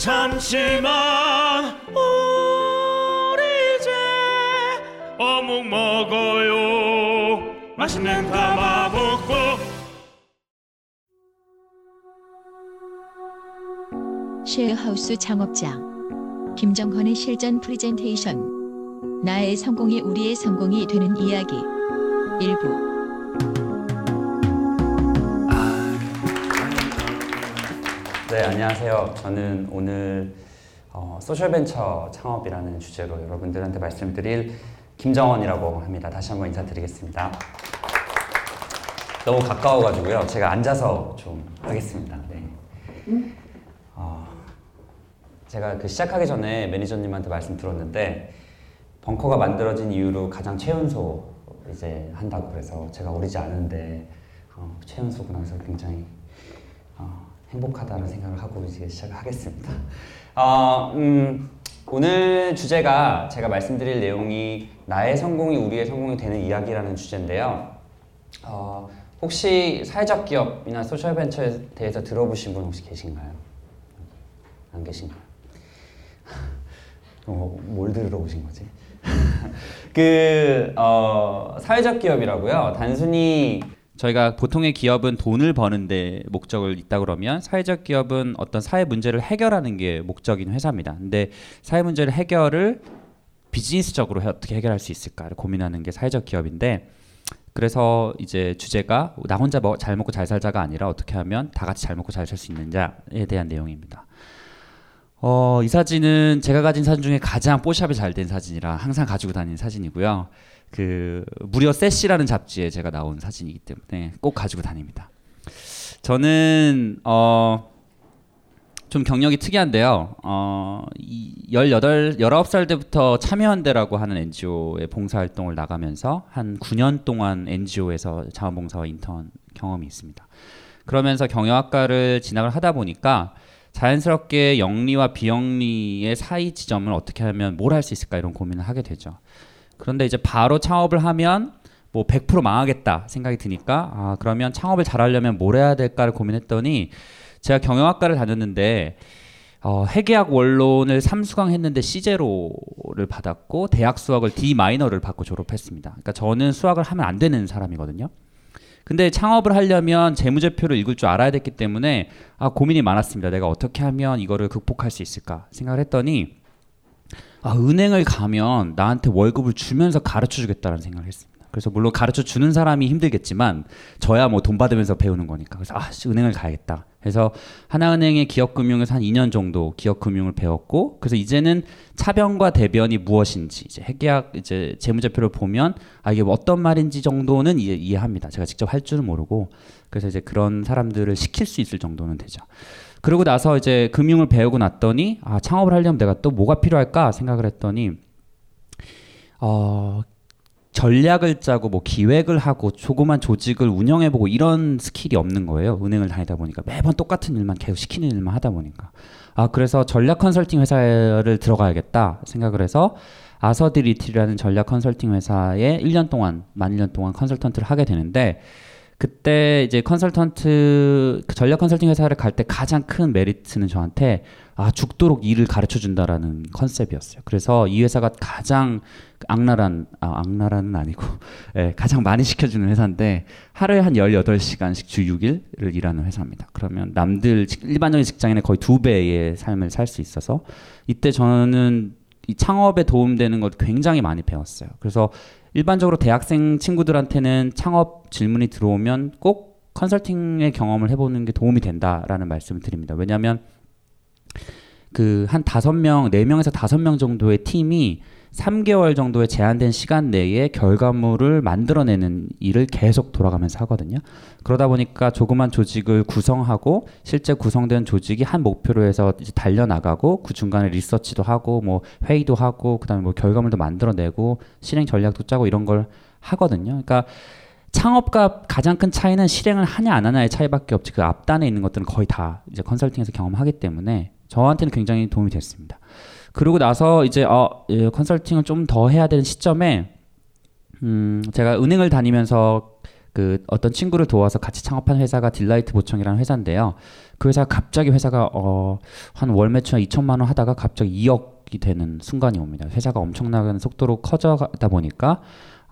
잠시만. 우리 이제 어묵 먹어요. 맛있는 가마복고. 쉐어하우스 창업장 김정헌의 실전 프레젠테이션 나의 성공이 우리의 성공이 되는 이야기 일부 네, 안녕하세요. 저는 오늘 어, 소셜벤처 창업이라는 주제로 여러분들한테 말씀드릴 김정원이라고 합니다. 다시 한번 인사드리겠습니다. 너무 가까워가지고요. 제가 앉아서 좀 하겠습니다. 네. 어, 제가 그 시작하기 전에 매니저님한테 말씀 들었는데 벙커가 만들어진 이후로 가장 최연소 이제 한다고 그래서 제가 어리지 않은데 어, 최연소구나 해서 굉장히 어, 행복하다는 생각을 하고 이제 시작하겠습니다. 어, 음, 오늘 주제가 제가 말씀드릴 내용이 나의 성공이 우리의 성공이 되는 이야기라는 주제인데요. 어, 혹시 사회적 기업이나 소셜 벤처에 대해서 들어보신 분 혹시 계신가요? 안 계신가요? 어, 뭘 오신 거지? 그 어, 사회적 기업이라고요. 단순히 저희가 보통의 기업은 돈을 버는데 목적을 있다 그러면 사회적 기업은 어떤 사회 문제를 해결하는 게 목적인 회사입니다. 근데 사회 문제를 해결을 비즈니스적으로 어떻게 해결할 수 있을까를 고민하는 게 사회적 기업인데 그래서 이제 주제가 나 혼자 뭐 잘 먹고 잘 살자가 아니라 어떻게 하면 다 같이 잘 먹고 잘 살 수 있는지에 대한 내용입니다. 어, 이 사진은 제가 가진 사진 중에 가장 뽀샵이 잘 된 사진이라 항상 가지고 다니는 사진이고요. 그 무려 세시라는 잡지에 제가 나온 사진이기 때문에 꼭 가지고 다닙니다. 저는 어, 좀 경력이 특이한데요. 어, 이 18, 19살 때부터 참여연대라고 하는 NGO에 봉사활동을 나가면서 한 9년 동안 NGO에서 자원봉사와 인턴 경험이 있습니다. 그러면서 경영학과를 진학을 하다 보니까 자연스럽게 영리와 비영리의 사이 지점을 어떻게 하면 뭘 할 수 있을까 이런 고민을 하게 되죠. 그런데 이제 바로 창업을 하면 뭐 100% 망하겠다 생각이 드니까 아 그러면 창업을 잘하려면 뭘 해야 될까를 고민했더니 제가 경영학과를 다녔는데 어, 회계학 원론을 3수강 했는데 C제로를 받았고 대학 수학을 D 마이너를 받고 졸업했습니다. 그러니까 저는 수학을 하면 안 되는 사람이거든요. 근데 창업을 하려면 재무제표를 읽을 줄 알아야 됐기 때문에 아 고민이 많았습니다. 내가 어떻게 하면 이거를 극복할 수 있을까 생각을 했더니 아 은행을 가면 나한테 월급을 주면서 가르쳐 주겠다라는 생각을 했습니다. 그래서 물론 가르쳐 주는 사람이 힘들겠지만 저야 뭐 돈 받으면서 배우는 거니까 그래서 아 씨, 은행을 가야겠다. 그래서 하나은행의 기업금융에서 한 2년 정도 기업금융을 배웠고 그래서 이제는 차변과 대변이 무엇인지 이제 회계학 이제 재무제표를 보면 아 이게 뭐 어떤 말인지 정도는 이해, 이해합니다. 제가 직접 할 줄은 모르고 그래서 이제 그런 사람들을 시킬 수 있을 정도는 되죠. 그러고 나서 이제 금융을 배우고 났더니 아 창업을 하려면 내가 또 뭐가 필요할까 생각을 했더니 어 전략을 짜고 뭐 기획을 하고 조그만 조직을 운영해보고 이런 스킬이 없는 거예요. 은행을 다니다 보니까 매번 똑같은 일만 계속 시키는 일만 하다 보니까 아 그래서 전략 컨설팅 회사를 들어가야겠다 생각을 해서 아서디리틀이라는 전략 컨설팅 회사에 1년 동안 만 1년 동안 컨설턴트를 하게 되는데 그때 이제 컨설턴트 그 전략 컨설팅 회사를 갈 때 가장 큰 메리트는 저한테 아 죽도록 일을 가르쳐 준다라는 컨셉이었어요. 그래서 이 회사가 가장 악랄한 아 악랄한은 아니고 예, 가장 많이 시켜주는 회사인데 하루에 한 18시간씩 주 6일을 일하는 회사입니다. 그러면 남들 일반적인 직장인의 거의 두 배의 삶을 살 수 있어서 이때 저는 이 창업에 도움되는 것 굉장히 많이 배웠어요. 그래서 일반적으로 대학생 친구들한테는 창업 질문이 들어오면 꼭 컨설팅의 경험을 해보는 게 도움이 된다라는 말씀을 드립니다. 왜냐하면 그 한 다섯 명, 네 명에서 다섯 명 정도의 팀이 3개월 정도의 제한된 시간 내에 결과물을 만들어내는 일을 계속 돌아가면서 하거든요. 그러다 보니까 조그만 조직을 구성하고 실제 구성된 조직이 한 목표로 해서 이제 달려 나가고 그 중간에 리서치도 하고 뭐 회의도 하고 그다음에 뭐 결과물도 만들어내고 실행 전략도 짜고 이런 걸 하거든요. 그러니까 창업과 가장 큰 차이는 실행을 하냐 안 하냐의 차이밖에 없지 그 앞단에 있는 것들은 거의 다 이제 컨설팅에서 경험하기 때문에 저한테는 굉장히 도움이 됐습니다. 그러고 나서 이제 어, 예, 컨설팅을 좀 더 해야 되는 시점에 음, 제가 은행을 다니면서 그 어떤 친구를 도와서 같이 창업한 회사가 딜라이트 보청기라는 회사인데요. 그 회사가 갑자기 회사가 어, 한 월 매출 2천만 원 하다가 갑자기 2억이 되는 순간이 옵니다. 회사가 엄청나게 속도로 커져가다 보니까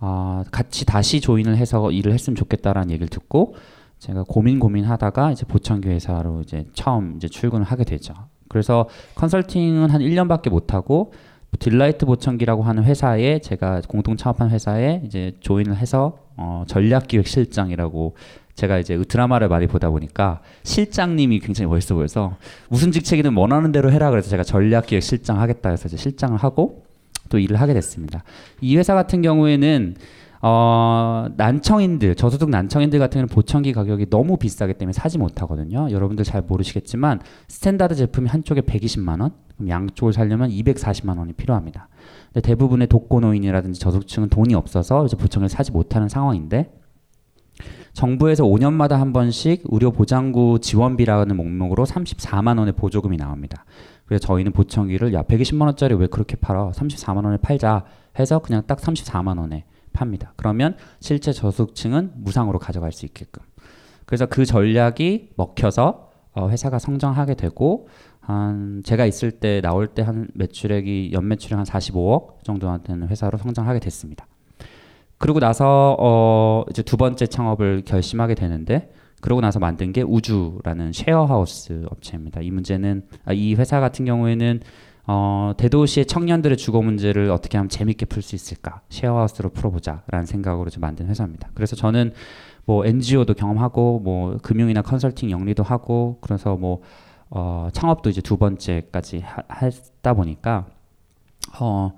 아, 같이 다시 조인을 해서 일을 했으면 좋겠다라는 얘기를 듣고 제가 고민 고민하다가 이제 보청기 회사로 이제 처음 이제 출근을 하게 되죠. 그래서 컨설팅은 한 1년밖에 못 하고 딜라이트 보청기라고 하는 회사에 제가 공동 창업한 회사에 이제 조인을 해서 어, 전략기획실장이라고 제가 이제 드라마를 많이 보다 보니까 실장님이 굉장히 멋있어 보여서 무슨 직책이든 원하는 대로 해라 그래서 제가 전략기획실장 하겠다 해서 이제 실장을 하고 또 일을 하게 됐습니다. 이 회사 같은 경우에는 어, 난청인들, 저소득 난청인들 같은 경우는 보청기 가격이 너무 비싸기 때문에 사지 못하거든요. 여러분들 잘 모르시겠지만 standard 제품이 한쪽에 120만 원, 양쪽을 살려면 240만 원이 필요합니다. 근데 대부분의 독거노인이라든지 저소득층은 돈이 없어서 이제 보청기를 사지 못하는 상황인데 정부에서 5년마다 한 번씩 의료 보장구 지원비라는 목록으로 34만 원의 보조금이 나옵니다. 그래서 저희는 보청기를 야 120만 원짜리 왜 그렇게 팔아? 34만 원에 팔자 해서 그냥 딱 34만 원에 팝니다. 그러면 실제 저소득층은 무상으로 가져갈 수 있게끔. 그래서 그 전략이 먹혀서 어, 회사가 성장하게 되고 한 제가 있을 때 나올 때 한 매출액이 연 매출액 한 45억 정도 되는 회사로 성장하게 됐습니다. 그리고 나서 어 이제 두 번째 창업을 결심하게 되는데 그러고 나서 만든 게 우주라는 쉐어하우스 업체입니다. 이 문제는 아, 이 회사 같은 경우에는 어, 대도시의 청년들의 주거 문제를 어떻게 하면 재밌게 풀 수 있을까 쉐어하우스로 풀어보자라는 생각으로 좀 만든 회사입니다. 그래서 저는 뭐 NGO도 경험하고 뭐 금융이나 컨설팅 영리도 하고 그래서 뭐 어, 창업도 이제 두 번째까지 하, 하다 보니까 어,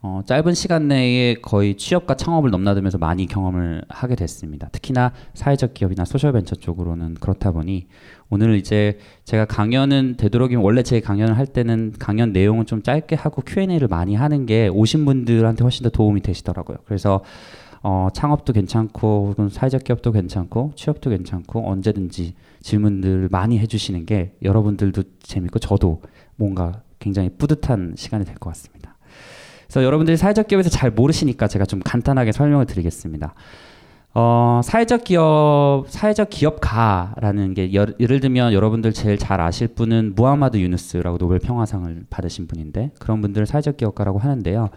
어, 짧은 시간 내에 거의 취업과 창업을 넘나들면서 많이 경험을 하게 됐습니다. 특히나 사회적 기업이나 소셜 벤처 쪽으로는 그렇다 보니 오늘 이제 제가 강연은 되도록이면 원래 제 강연을 할 때는 강연 내용은 좀 짧게 하고 Q&A를 많이 하는 게 오신 분들한테 훨씬 더 도움이 되시더라고요. 그래서 어, 창업도 괜찮고 혹은 사회적 기업도 괜찮고 취업도 괜찮고 언제든지 질문들 많이 해주시는 게 여러분들도 재밌고 저도 뭔가 굉장히 뿌듯한 시간이 될 것 같습니다. 그래서 여러분들이 사회적 기업에서 잘 모르시니까 제가 좀 간단하게 설명을 드리겠습니다. 어, 사회적 기업, 사회적 기업가라는 게 여, 예를 들면 여러분들 제일 잘 아실 분은 무하마드 유누스라고 노벨 평화상을 받으신 분인데 그런 분들을 사회적 기업가라고 하는데요.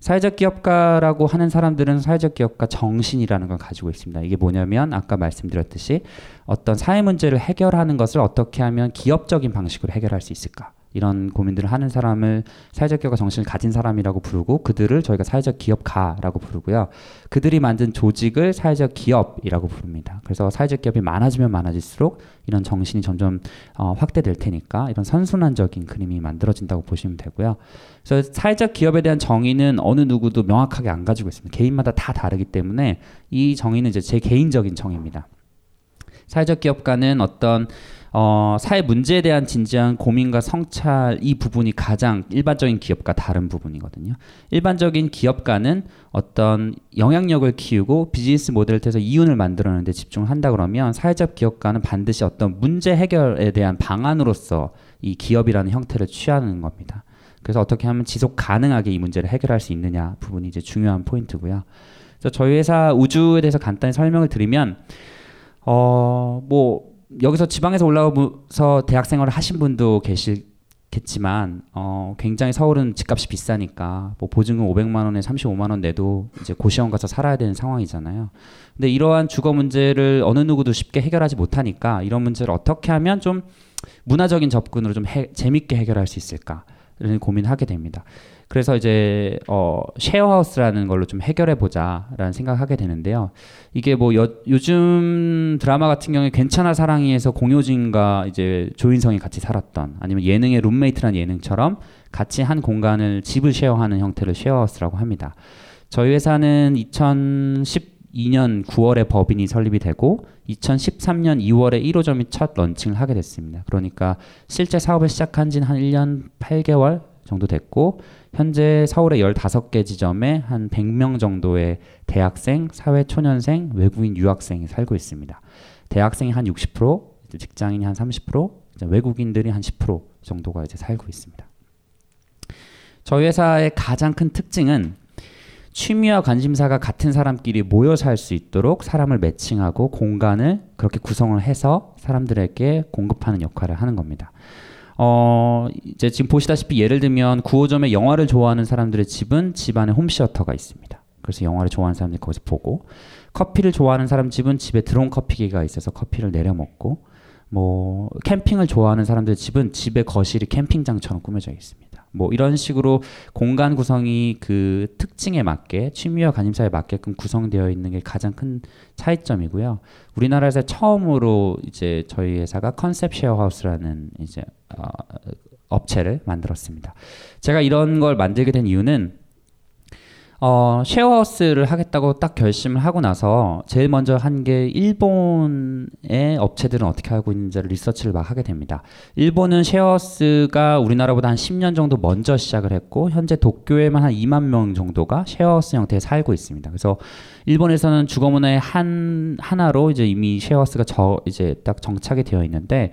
사회적 기업가라고 하는 사람들은 사회적 기업가 정신이라는 걸 가지고 있습니다. 이게 뭐냐면 아까 말씀드렸듯이 어떤 사회 문제를 해결하는 것을 어떻게 하면 기업적인 방식으로 해결할 수 있을까? 이런 고민들을 하는 사람을 사회적 기업가 정신을 가진 사람이라고 부르고 그들을 저희가 사회적 기업가라고 부르고요. 그들이 만든 조직을 사회적 기업이라고 부릅니다. 그래서 사회적 기업이 많아지면 많아질수록 이런 정신이 점점 어, 확대될 테니까 이런 선순환적인 그림이 만들어진다고 보시면 되고요. 그래서 사회적 기업에 대한 정의는 어느 누구도 명확하게 안 가지고 있습니다. 개인마다 다 다르기 때문에 이 정의는 이제 제 개인적인 정의입니다. 사회적 기업가는 어떤 어, 사회 문제에 대한 진지한 고민과 성찰 이 부분이 가장 일반적인 기업과 다른 부분이거든요. 일반적인 기업가는 어떤 영향력을 키우고 비즈니스 모델을 통해서 이윤을 만들어내는 데 집중한다 그러면 사회적 기업가는 반드시 어떤 문제 해결에 대한 방안으로서 이 기업이라는 형태를 취하는 겁니다. 그래서 어떻게 하면 지속 가능하게 이 문제를 해결할 수 있느냐 부분이 이제 중요한 포인트고요. 그래서 저희 회사 우주에 대해서 간단히 설명을 드리면 어뭐 여기서 지방에서 올라오면서 대학 생활을 하신 분도 계시겠지만 어, 굉장히 서울은 집값이 비싸니까 뭐 보증금 500만 원에 35만 원 내도 이제 고시원 가서 살아야 되는 상황이잖아요. 근데 이러한 주거 문제를 어느 누구도 쉽게 해결하지 못하니까 이런 문제를 어떻게 하면 좀 문화적인 접근으로 좀 해, 재밌게 해결할 수 있을까? 이런 고민하게 됩니다. 그래서 이제 어 쉐어하우스라는 걸로 좀 해결해 보자라는 생각하게 되는데요. 이게 뭐 여, 요즘 드라마 같은 경우에 괜찮아 사랑이에서 공효진과 이제 조인성이 같이 살았던 아니면 예능의 룸메이트라는 예능처럼 같이 한 공간을 집을 share하는 형태를 쉐어하우스라고 합니다. 저희 회사는 2012년 9월에 법인이 설립이 되고 2013년 2월에 1호점이 첫 런칭을 하게 됐습니다. 그러니까 실제 사업을 시작한 지는 한 1년 8개월 정도 됐고 현재 서울의 15개 지점에 한 100명 정도의 대학생, 사회초년생, 외국인 유학생이 살고 있습니다. 대학생이 한 60%, 직장인이 한 30%, 외국인들이 한 10% 정도가 이제 살고 있습니다. 저희 회사의 가장 큰 특징은 취미와 관심사가 같은 사람끼리 모여 살 수 있도록 사람을 매칭하고 공간을 그렇게 구성을 해서 사람들에게 공급하는 역할을 하는 겁니다. 어, 이제 지금 보시다시피 예를 들면 구호점에 영화를 좋아하는 사람들의 집은 집안에 홈시어터가 있습니다. 그래서 영화를 좋아하는 사람들이 거기서 보고 커피를 좋아하는 사람 집은 집에 드론 커피기가 있어서 커피를 내려 먹고 뭐 캠핑을 좋아하는 사람들 집은 집에 거실이 캠핑장처럼 꾸며져 있습니다. 뭐 이런 식으로 공간 구성이 그 특징에 맞게 취미와 관심사에 맞게끔 구성되어 있는 게 가장 큰 차이점이고요. 우리나라에서 처음으로 이제 저희 회사가 컨셉 쉐어하우스라는 이제 어, 업체를 만들었습니다. 제가 이런 걸 만들게 된 이유는 어, 쉐어하우스를 하겠다고 딱 결심을 하고 나서 제일 먼저 한 게 일본의 업체들은 어떻게 하고 있는지를 리서치를 막 하게 됩니다. 일본은 쉐어하우스가 우리나라보다 한 10년 정도 먼저 시작을 했고 현재 도쿄에만 한 2만 명 정도가 쉐어하우스 형태에 살고 있습니다. 그래서 일본에서는 주거 문화의 한 하나로 이제 이미 쉐어하우스가 저 이제 딱 정착이 되어 있는데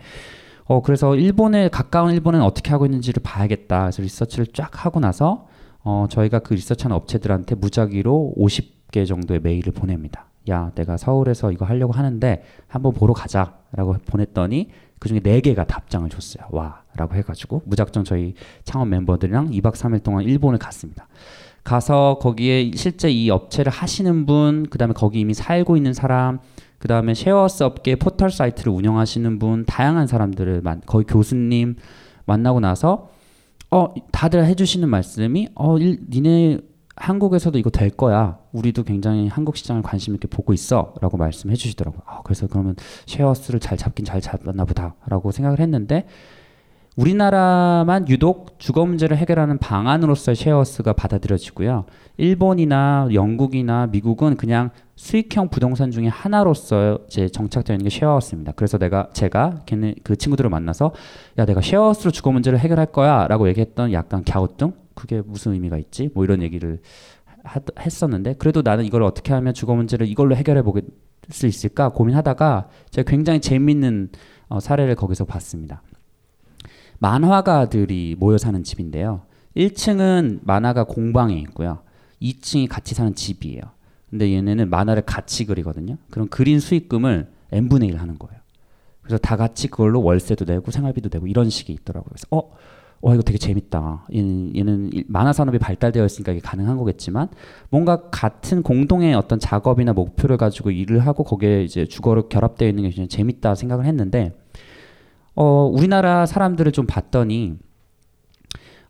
어 그래서 일본에 가까운 일본은 어떻게 하고 있는지를 봐야겠다. 그래서 리서치를 쫙 하고 나서 어, 저희가 그 리서치하는 업체들한테 무작위로 50개 정도의 메일을 보냅니다. 야, 내가 서울에서 이거 하려고 하는데 한번 보러 가자라고 보냈더니 그 중에 4개가 답장을 줬어요. 와, 라고 해가지고 무작정 저희 창업 멤버들이랑 2박 3일 동안 일본을 갔습니다. 가서 거기에 실제 이 업체를 하시는 분, 그 다음에 거기 이미 살고 있는 사람, 그 다음에 쉐어하우스 업계 포털 사이트를 운영하시는 분, 다양한 사람들을 만, 거기 교수님 만나고 나서 어 다들 해주시는 말씀이 어 일, 니네 한국에서도 이거 될 거야. 우리도 굉장히 한국 시장을 관심 있게 보고 있어라고 말씀해 주시더라고요. 아, 그래서 그러면 쉐어하우스를 잘 잡긴 잘 잡았나 보다라고 생각을 했는데 우리나라만 유독 주거 문제를 해결하는 방안으로서의 쉐어하우스가 받아들여지고요. 일본이나 영국이나 미국은 그냥 수익형 부동산 중에 하나로서 이제 정착되어 있는 게 쉐어하우스입니다. 그래서 내가 제가 걔네 그 친구들을 만나서 야 내가 쉐어하우스로 주거 문제를 해결할 거야라고 얘기했던 약간 갸우뚱 그게 무슨 의미가 있지? 뭐 이런 얘기를 하, 했었는데 그래도 나는 이걸 어떻게 하면 주거 문제를 이걸로 해결해 보게 수 있을까 고민하다가 제가 굉장히 재밌는 어, 사례를 거기서 봤습니다. 만화가들이 모여 사는 집인데요. 1층은 만화가 공방에 있고요. 2층이 같이 사는 집이에요. 근데 얘네는 만화를 같이 그리거든요. 그럼 그린 수익금을 n분의 1 하는 거예요. 그래서 다 같이 그걸로 월세도 내고 생활비도 내고 이런 식이 있더라고요. 그래서 어, 와 이거 되게 재밌다. 얘는, 얘는 만화 산업이 발달되어 있으니까 이게 가능한 거겠지만 뭔가 같은 공동의 어떤 작업이나 목표를 가지고 일을 하고 거기에 이제 주거로 결합되어 있는 게 굉장히 재밌다 생각을 했는데 어, 우리나라 사람들을 좀 봤더니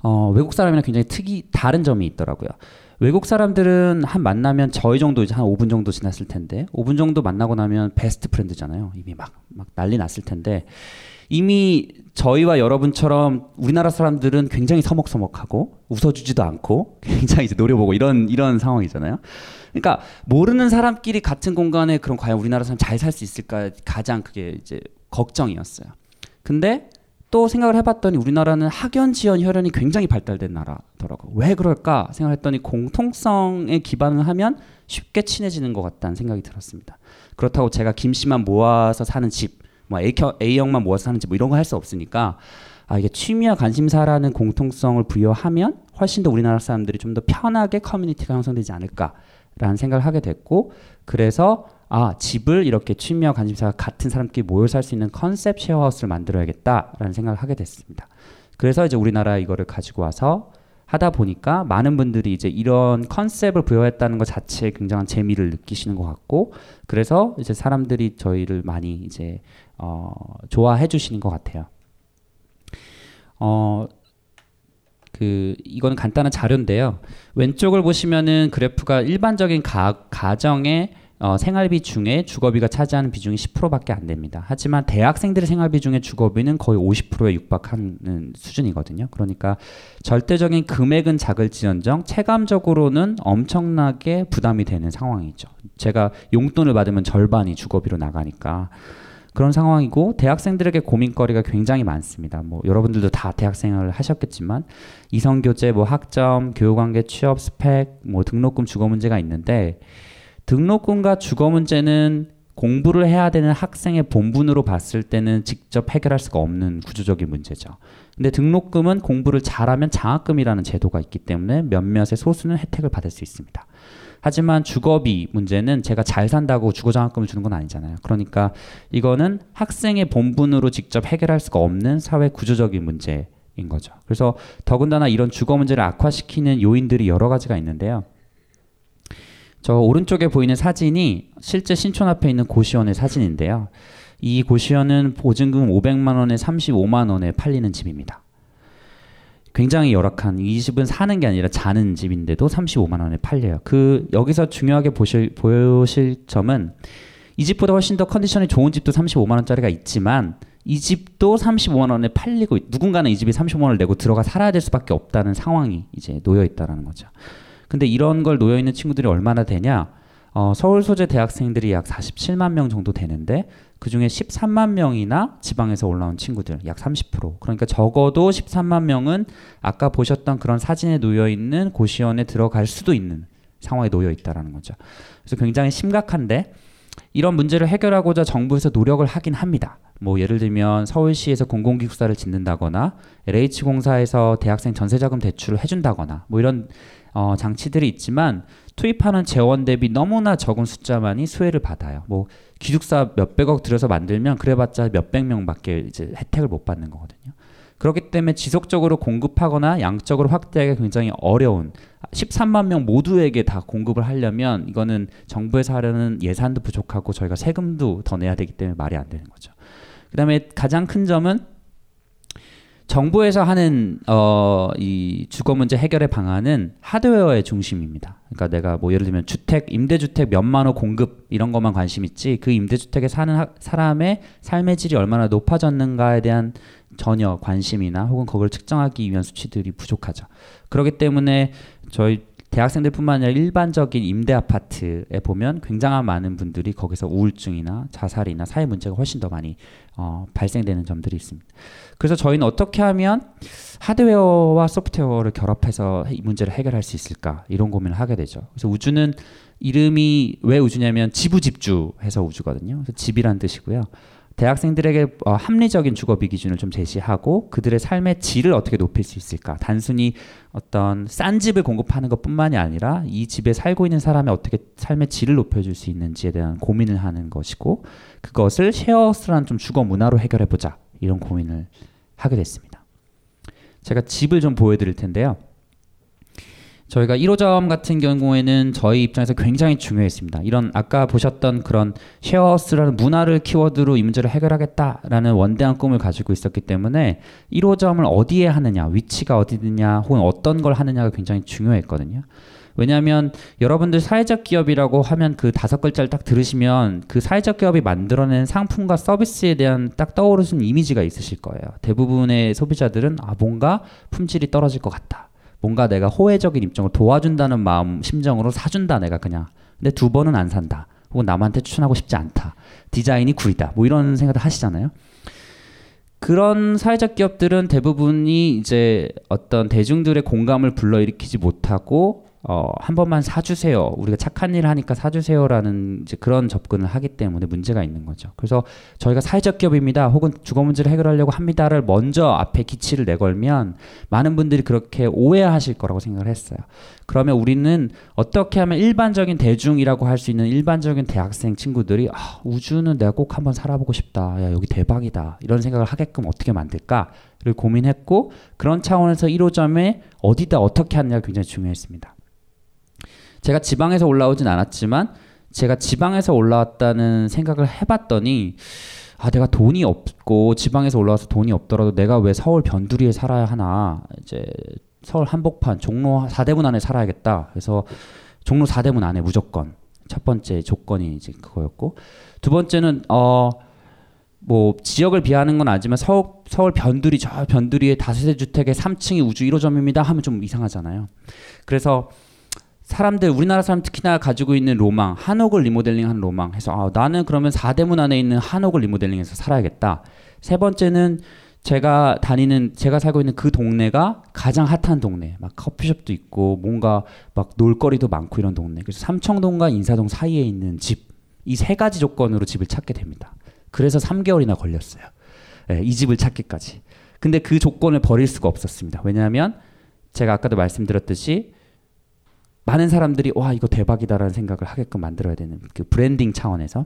어, 외국 사람이랑 굉장히 특이 다른 점이 있더라고요. 외국 사람들은 한 만나면 저희 정도 이제 한 5분 정도 지났을 텐데 5분 정도 만나고 나면 베스트 프렌드잖아요. 이미 막, 막 난리 났을 텐데 이미 저희와 여러분처럼 우리나라 사람들은 굉장히 서먹서먹하고 웃어주지도 않고 굉장히 이제 노려보고 이런 이런 상황이잖아요. 그러니까 모르는 사람끼리 같은 공간에 그럼 과연 우리나라 사람 잘 살 수 있을까 가장 그게 이제 걱정이었어요. 근데 또 생각을 해봤더니 우리나라는 학연 지연 혈연이 굉장히 발달된 나라더라고. 왜 그럴까 생각했더니 공통성에 기반을 하면 쉽게 친해지는 것 같다는 생각이 들었습니다. 그렇다고 제가 김씨만 모아서 사는 집, 뭐 A, A형만 모아서 사는 집 뭐 이런 거 할 수 없으니까 아 이게 취미와 관심사라는 공통성을 부여하면 훨씬 더 우리나라 사람들이 좀 더 편하게 커뮤니티가 형성되지 않을까라는 생각을 하게 됐고 그래서 아 집을 이렇게 취미와 관심사가 같은 사람끼리 모여 살 수 있는 컨셉 쉐어하우스를 만들어야겠다라는 생각을 하게 됐습니다. 그래서 이제 우리나라 이거를 가지고 와서 하다 보니까 많은 분들이 이제 이런 컨셉을 부여했다는 것 자체에 굉장한 재미를 느끼시는 것 같고 그래서 이제 사람들이 저희를 많이 이제 어, 좋아해 주시는 것 같아요. 어, 그 이거는 간단한 자료인데요. 왼쪽을 보시면은 그래프가 일반적인 가, 가정의 어, 생활비 중에 주거비가 차지하는 비중이 10%밖에 안 됩니다. 하지만 대학생들의 생활비 중에 주거비는 거의 50%에 육박하는 수준이거든요. 그러니까 절대적인 금액은 작을지언정 체감적으로는 엄청나게 부담이 되는 상황이죠. 제가 용돈을 받으면 절반이 주거비로 나가니까 그런 상황이고 대학생들에게 고민거리가 굉장히 많습니다. 뭐 여러분들도 다 대학생을 하셨겠지만 이성 교제, 뭐 학점, 교육관계, 취업 스펙, 뭐 등록금 주거 문제가 있는데 등록금과 주거 문제는 공부를 해야 되는 학생의 본분으로 봤을 때는 직접 해결할 수가 없는 구조적인 문제죠. 근데 등록금은 공부를 잘하면 장학금이라는 제도가 있기 때문에 몇몇의 소수는 혜택을 받을 수 있습니다. 하지만 주거비 문제는 제가 잘 산다고 주거 장학금을 주는 건 아니잖아요. 그러니까 이거는 학생의 본분으로 직접 해결할 수가 없는 사회 구조적인 문제인 거죠. 그래서 더군다나 이런 주거 문제를 악화시키는 요인들이 여러 가지가 있는데요. 저 오른쪽에 보이는 사진이 실제 신촌 앞에 있는 고시원의 사진인데요. 이 고시원은 보증금 500만 원에 35만 원에 팔리는 집입니다. 굉장히 열악한 이 집은 사는 게 아니라 자는 집인데도 35만 원에 팔려요. 그 여기서 중요하게 보실 보실 점은 이 집보다 훨씬 더 컨디션이 좋은 집도 35만 원짜리가 있지만 이 집도 35만 원에 팔리고 누군가는 이 집이 35만 원을 내고 들어가 살아야 될 수밖에 없다는 상황이 이제 놓여 있다라는 거죠. 근데 이런 걸 놓여 있는 친구들이 얼마나 되냐? 어, 서울 소재 대학생들이 약 47만 명 정도 되는데 그 중에 13만 명이나 지방에서 올라온 친구들 약 30%. 그러니까 적어도 13만 명은 아까 보셨던 그런 사진에 놓여 있는 고시원에 들어갈 수도 있는 상황에 놓여 있다라는 거죠. 그래서 굉장히 심각한데 이런 문제를 해결하고자 정부에서 노력을 하긴 합니다. 뭐 예를 들면 서울시에서 공공기숙사를 짓는다거나 LH공사에서 대학생 전세자금 대출을 해준다거나 뭐 이런 어, 장치들이 있지만 투입하는 재원 대비 너무나 적은 숫자만이 수혜를 받아요. 뭐 기숙사 몇백억 들여서 만들면 그래봤자 몇백 명밖에 이제 혜택을 못 받는 거거든요. 그렇기 때문에 지속적으로 공급하거나 양적으로 확대하기가 굉장히 어려운 13만 명 모두에게 다 공급을 하려면 이거는 정부에서 하려는 예산도 부족하고 저희가 세금도 더 내야 되기 때문에 말이 안 되는 거죠. 그다음에 가장 큰 점은 정부에서 하는 어, 이 주거 문제 해결의 방안은 하드웨어의 중심입니다. 그러니까 내가 뭐 예를 들면 주택 임대주택 몇만 호 공급 이런 것만 관심 있지 그 임대주택에 사는 하, 사람의 삶의 질이 얼마나 높아졌는가에 대한 전혀 관심이나 혹은 그걸 측정하기 위한 수치들이 부족하죠. 그렇기 때문에 저희 대학생들뿐만 아니라 일반적인 임대 아파트에 보면 굉장한 많은 분들이 거기서 우울증이나 자살이나 사회 문제가 훨씬 더 많이 어, 발생되는 점들이 있습니다. 그래서 저희는 어떻게 하면 하드웨어와 소프트웨어를 결합해서 이 문제를 해결할 수 있을까 이런 고민을 하게 되죠. 그래서 우주는 이름이 왜 우주냐면 지부 집주해서 우주거든요. 그래서 집이란 뜻이고요. 대학생들에게 어, 합리적인 주거비 기준을 좀 제시하고 그들의 삶의 질을 어떻게 높일 수 있을까? 단순히 어떤 싼 집을 공급하는 것뿐만이 아니라 이 집에 살고 있는 사람의 어떻게 삶의 질을 높여줄 수 있는지에 대한 고민을 하는 것이고 그것을 쉐어스라는 좀 주거 문화로 해결해 보자 이런 고민을 하게 됐습니다. 제가 집을 좀 보여드릴 텐데요. 저희가 1호점 같은 경우에는 저희 입장에서 굉장히 중요했습니다. 이런 아까 보셨던 그런 쉐어스라는 문화를 키워드로 이 문제를 해결하겠다라는 원대한 꿈을 가지고 있었기 때문에 1호점을 어디에 하느냐, 위치가 어디느냐, 혹은 어떤 걸 하느냐가 굉장히 중요했거든요. 왜냐하면 여러분들 사회적 기업이라고 하면 그 다섯 글자를 딱 들으시면 그 사회적 기업이 만들어낸 상품과 서비스에 대한 딱 떠오르는 이미지가 있으실 거예요. 대부분의 소비자들은 아 뭔가 품질이 떨어질 것 같다. 뭔가 내가 호혜적인 입장을 도와준다는 마음 심정으로 사준다 내가 그냥. 근데 두 번은 안 산다. 혹은 남한테 추천하고 싶지 않다. 디자인이 구리다. 뭐 이런 생각을 하시잖아요. 그런 사회적 기업들은 대부분이 이제 어떤 대중들의 공감을 불러일으키지 못하고 어, 한 번만 사주세요. 우리가 착한 일을 하니까 사주세요라는 이제 그런 접근을 하기 때문에 문제가 있는 거죠. 그래서 저희가 사회적 기업입니다. 혹은 주거 문제를 해결하려고 합니다를 먼저 앞에 기치를 내걸면 많은 분들이 그렇게 오해하실 거라고 생각을 했어요. 그러면 우리는 어떻게 하면 일반적인 대중이라고 할 수 있는 일반적인 대학생 친구들이 아, 우주는 내가 꼭 한번 살아보고 싶다. 야, 여기 대박이다. 이런 생각을 하게끔 어떻게 만들까를 고민했고 그런 차원에서 1호점에 어디다 어떻게 하느냐가 굉장히 중요했습니다. 제가 지방에서 올라오진 않았지만 제가 지방에서 올라왔다는 생각을 해봤더니 아 내가 돈이 없고 지방에서 올라와서 돈이 없더라도 내가 왜 서울 변두리에 살아야 하나 이제 서울 한복판 종로 사대문 안에 살아야겠다 그래서 종로 사대문 안에 무조건 첫 번째 조건이 이제 그거였고 두 번째는 어 뭐 지역을 비하는 건 아니지만 서울, 서울 변두리 저 변두리에 다세대 주택의 3층이 우주 1호점입니다 하면 좀 이상하잖아요. 그래서 사람들 우리나라 사람 특히나 가지고 있는 로망 한옥을 리모델링한 로망 해서 아, 나는 그러면 사대문 안에 있는 한옥을 리모델링해서 살아야겠다. 세 번째는 제가 다니는 제가 살고 있는 그 동네가 가장 핫한 동네. 막 커피숍도 있고 뭔가 막 놀거리도 많고 이런 동네. 그래서 삼청동과 인사동 사이에 있는 집. 이 세 가지 조건으로 집을 찾게 됩니다. 그래서 3개월이나 걸렸어요. 네, 이 집을 찾기까지. 근데 그 조건을 버릴 수가 없었습니다. 왜냐하면 제가 아까도 말씀드렸듯이 많은 사람들이 와 이거 대박이다라는 생각을 하게끔 만들어야 되는 그 브랜딩 차원에서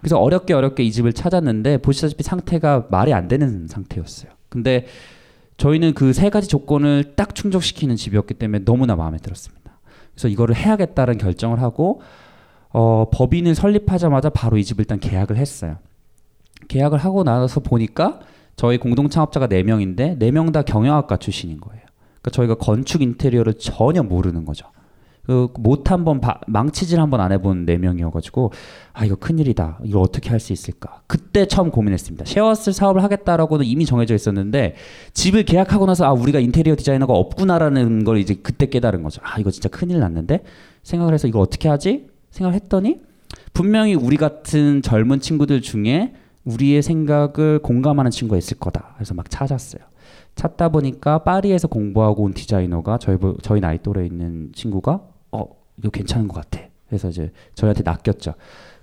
그래서 어렵게 어렵게 이 집을 찾았는데 보시다시피 상태가 말이 안 되는 상태였어요. 근데 저희는 그 세 가지 조건을 딱 충족시키는 집이었기 때문에 너무나 마음에 들었습니다. 그래서 이거를 해야겠다는 결정을 하고 어, 법인을 설립하자마자 바로 이 집을 일단 계약을 했어요. 계약을 하고 나서 보니까 저희 공동 창업자가 4명인데 4명 다 경영학과 출신인 거예요. 그러니까 저희가 건축 인테리어를 전혀 모르는 거죠. 그못 한번 망치질 한번 안 해본 네 명이어가지고 아 이거 큰일이다. 이걸 어떻게 할 수 있을까? 그때 처음 고민했습니다. 쉐어스 사업을 하겠다라고는 이미 정해져 있었는데 집을 계약하고 나서 아 우리가 인테리어 디자이너가 없구나라는 걸 이제 그때 깨달은 거죠. 아 이거 진짜 큰일 났는데? 생각을 해서 이거 어떻게 하지? 생각을 했더니 분명히 우리 같은 젊은 친구들 중에 우리의 생각을 공감하는 친구가 있을 거다. 그래서 막 찾았어요. 찾다 보니까 파리에서 공부하고 온 디자이너가 저희 저희 나이 또래 있는 친구가 어 이거 괜찮은 것 같아. 그래서 이제 저희한테 낚였죠.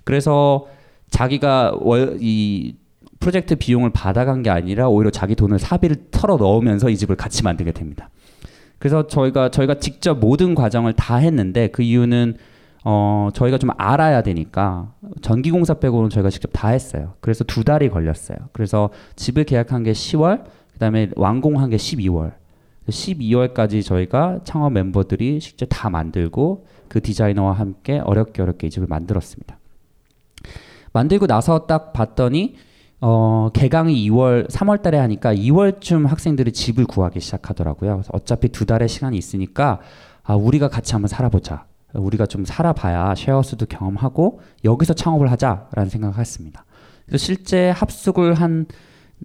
그래서 자기가 월, 이 프로젝트 비용을 받아간 게 아니라 오히려 자기 돈을 사비를 털어 넣으면서 이 집을 같이 만들게 됩니다. 그래서 저희가 저희가 직접 모든 과정을 다 했는데 그 이유는 어 저희가 좀 알아야 되니까 전기공사 빼고는 저희가 직접 다 했어요. 그래서 두 달이 걸렸어요. 그래서 집을 계약한 게 10월, 그다음에 완공한 게 12월. 12월까지 저희가 창업 멤버들이 직접 다 만들고 그 디자이너와 함께 어렵게 어렵게 이 집을 만들었습니다. 만들고 나서 딱 봤더니 어, 개강이 2월, 3월 달에 하니까 2월쯤 학생들이 집을 구하기 시작하더라고요. 어차피 두 달의 시간이 있으니까 아, 우리가 같이 한번 살아보자. 우리가 좀 살아봐야 쉐어스도 경험하고 여기서 창업을 하자라는 생각을 했습니다. 그래서 실제 합숙을 한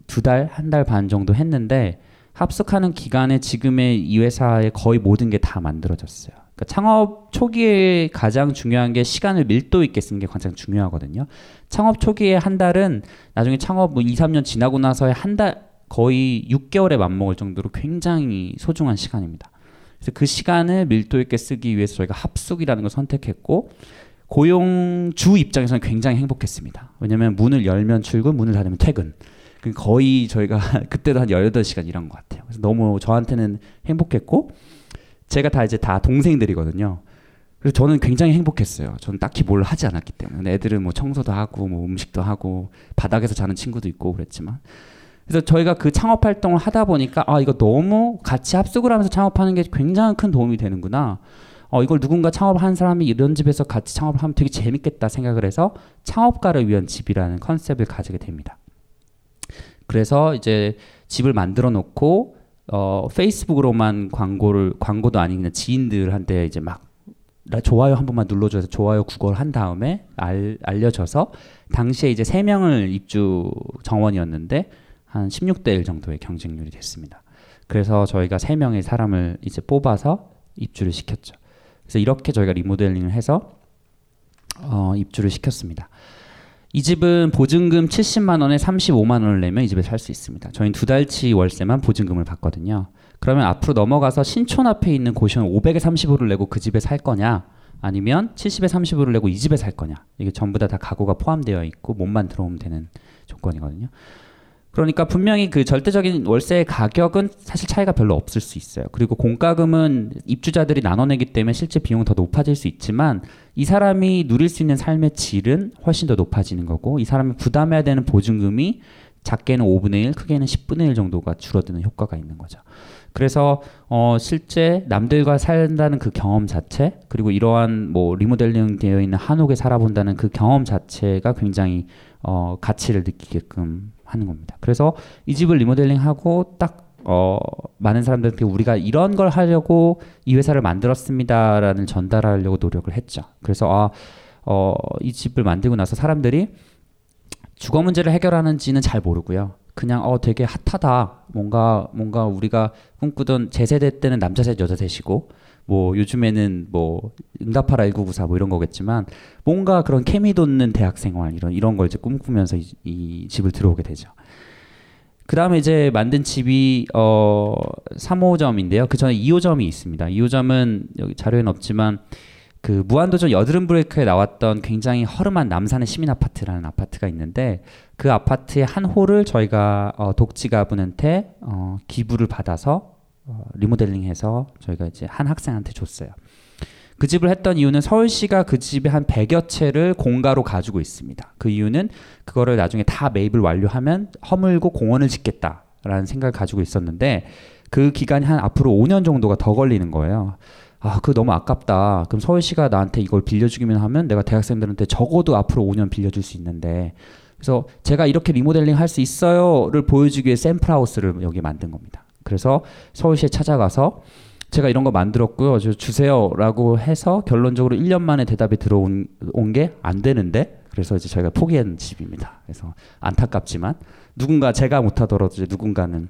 두 달, 한 달 반 정도 했는데 합숙하는 기간에 지금의 이 회사의 거의 모든 게 다 만들어졌어요. 그러니까 창업 초기에 가장 중요한 게 시간을 밀도 있게 쓰는 게 가장 중요하거든요. 창업 초기에 한 달은 나중에 창업 뭐 2, 3년 지나고 나서의 한 달 거의 6개월에 맞먹을 정도로 굉장히 소중한 시간입니다. 그래서 그 시간을 밀도 있게 쓰기 위해서 저희가 합숙이라는 걸 선택했고 고용주 입장에서는 굉장히 행복했습니다. 왜냐하면 문을 열면 출근, 문을 닫으면 퇴근. 그 거의 저희가 그때도 한 18시간 일한 것 같아요. 그래서 너무 저한테는 행복했고 제가 다 이제 다 동생들이거든요. 그래서 저는 굉장히 행복했어요. 저는 딱히 뭘 하지 않았기 때문에 애들은 뭐 청소도 하고 뭐 음식도 하고 바닥에서 자는 친구도 있고 그랬지만 그래서 저희가 그 창업 활동을 하다 보니까 아 이거 너무 같이 합숙을 하면서 창업하는 게 굉장히 큰 도움이 되는구나. 어 이걸 누군가 창업한 사람이 이런 집에서 같이 창업을 하면 되게 재밌겠다 생각을 해서 창업가를 위한 집이라는 컨셉을 가지게 됩니다. 그래서 이제 집을 만들어 놓고 어 페이스북으로만 광고를 광고도 아닌 그냥 지인들한테 이제 막 좋아요 한 번만 눌러줘서 좋아요 구걸 한 다음에 알, 알려져서 당시에 이제 세 명을 입주 정원이었는데 한 16대 1 정도의 경쟁률이 됐습니다. 그래서 저희가 세 명의 사람을 이제 뽑아서 입주를 시켰죠. 그래서 이렇게 저희가 리모델링을 해서 어, 입주를 시켰습니다. 이 집은 보증금 70만 원에 35만 원을 내면 이 집에 살 수 있습니다. 저희는 두 달치 월세만 보증금을 받거든요. 그러면 앞으로 넘어가서 신촌 앞에 있는 고시원 500에 35를 내고 그 집에 살 거냐? 아니면 70에 35를 내고 이 집에 살 거냐? 이게 전부 다 다 가구가 포함되어 있고 몸만 들어오면 되는 조건이거든요. 그러니까 분명히 그 절대적인 월세의 가격은 사실 차이가 별로 없을 수 있어요. 그리고 공과금은 입주자들이 나눠내기 때문에 실제 비용은 더 높아질 수 있지만 이 사람이 누릴 수 있는 삶의 질은 훨씬 더 높아지는 거고 이 사람이 부담해야 되는 보증금이 작게는 5분의 1, 크게는 10분의 1 정도가 줄어드는 효과가 있는 거죠. 그래서 어 실제 남들과 살다는 그 경험 자체 그리고 이러한 뭐 리모델링 되어 있는 한옥에 살아본다는 그 경험 자체가 굉장히 어 가치를 느끼게끔 하는 겁니다. 그래서 이 집을 리모델링하고 딱 어, 많은 사람들한테 우리가 이런 걸 하려고 이 회사를 만들었습니다라는 전달하려고 노력을 했죠. 그래서 아, 어, 이 집을 만들고 나서 사람들이 주거 문제를 해결하는지는 잘 모르고요. 그냥 어 되게 핫하다. 뭔가 뭔가 우리가 꿈꾸던 제 세대 때는 남자 셋 여자 셋이고 뭐 요즘에는 뭐 응답하라 1994 뭐 이런 거겠지만 뭔가 그런 케미 돋는 대학 생활 이런 이런 걸 이제 꿈꾸면서 이, 이 집을 들어오게 되죠. 그 다음에 이제 만든 집이 어 3호점인데요. 그 전에 2호점이 있습니다. 2호점은 여기 자료에는 없지만 그 무한도전 여드름 브레이크에 나왔던 굉장히 허름한 남산의 시민 아파트라는 아파트가 있는데 그 아파트의 한 홀을 저희가 어, 독지가분한테 어, 기부를 받아서 어, 리모델링해서 저희가 이제 한 학생한테 줬어요. 그 집을 했던 이유는 서울시가 그 집에 한 100여 채를 공가로 가지고 있습니다. 그 이유는 그거를 나중에 다 매입을 완료하면 허물고 공원을 짓겠다라는 생각을 가지고 있었는데 그 기간이 한 앞으로 5년 정도가 더 걸리는 거예요. 아, 그 너무 아깝다. 그럼 서울시가 나한테 이걸 빌려주기만 하면 내가 대학생들한테 적어도 앞으로 5년 빌려줄 수 있는데 그래서 제가 이렇게 리모델링 할 수 있어요를 보여주기 위해 샘플하우스를 여기 만든 겁니다. 그래서 서울시에 찾아가서 제가 이런 거 만들었고요. 저 주세요라고 해서 결론적으로 1년 만에 대답이 들어온 게 안 되는데 그래서 이제 저희가 포기한 집입니다. 그래서 안타깝지만 누군가 제가 못하더라도 이제 누군가는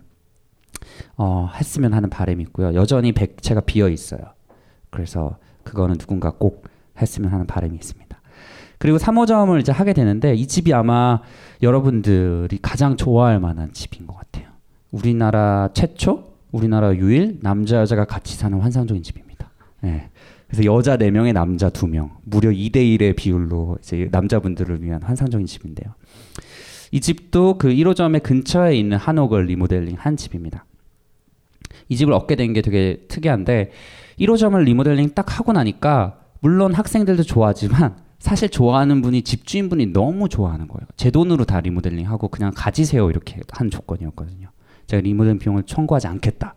어, 했으면 하는 바람이 있고요. 여전히 100채가 비어 있어요. 그래서 그거는 누군가 꼭 했으면 하는 바람이 있습니다. 그리고 3호점을 이제 하게 되는데 이 집이 아마 여러분들이 가장 좋아할 만한 집인 것 같아요. 우리나라 최초 우리나라 유일 남자 여자가 같이 사는 환상적인 집입니다. 네. 그래서 여자 4명에 남자 2명, 무려 2대 1의 비율로 이제 남자분들을 위한 환상적인 집인데요. 이 집도 그 1호점의 근처에 있는 한옥을 리모델링 한 집입니다. 이 집을 얻게 된 게 되게 특이한데 1호점을 리모델링 딱 하고 나니까 물론 학생들도 좋아하지만 사실 좋아하는 분이 집주인분이 너무 좋아하는 거예요. 제 돈으로 다 리모델링 하고 그냥 가지세요 이렇게 한 조건이었거든요. 제가 리모델링 비용을 청구하지 않겠다.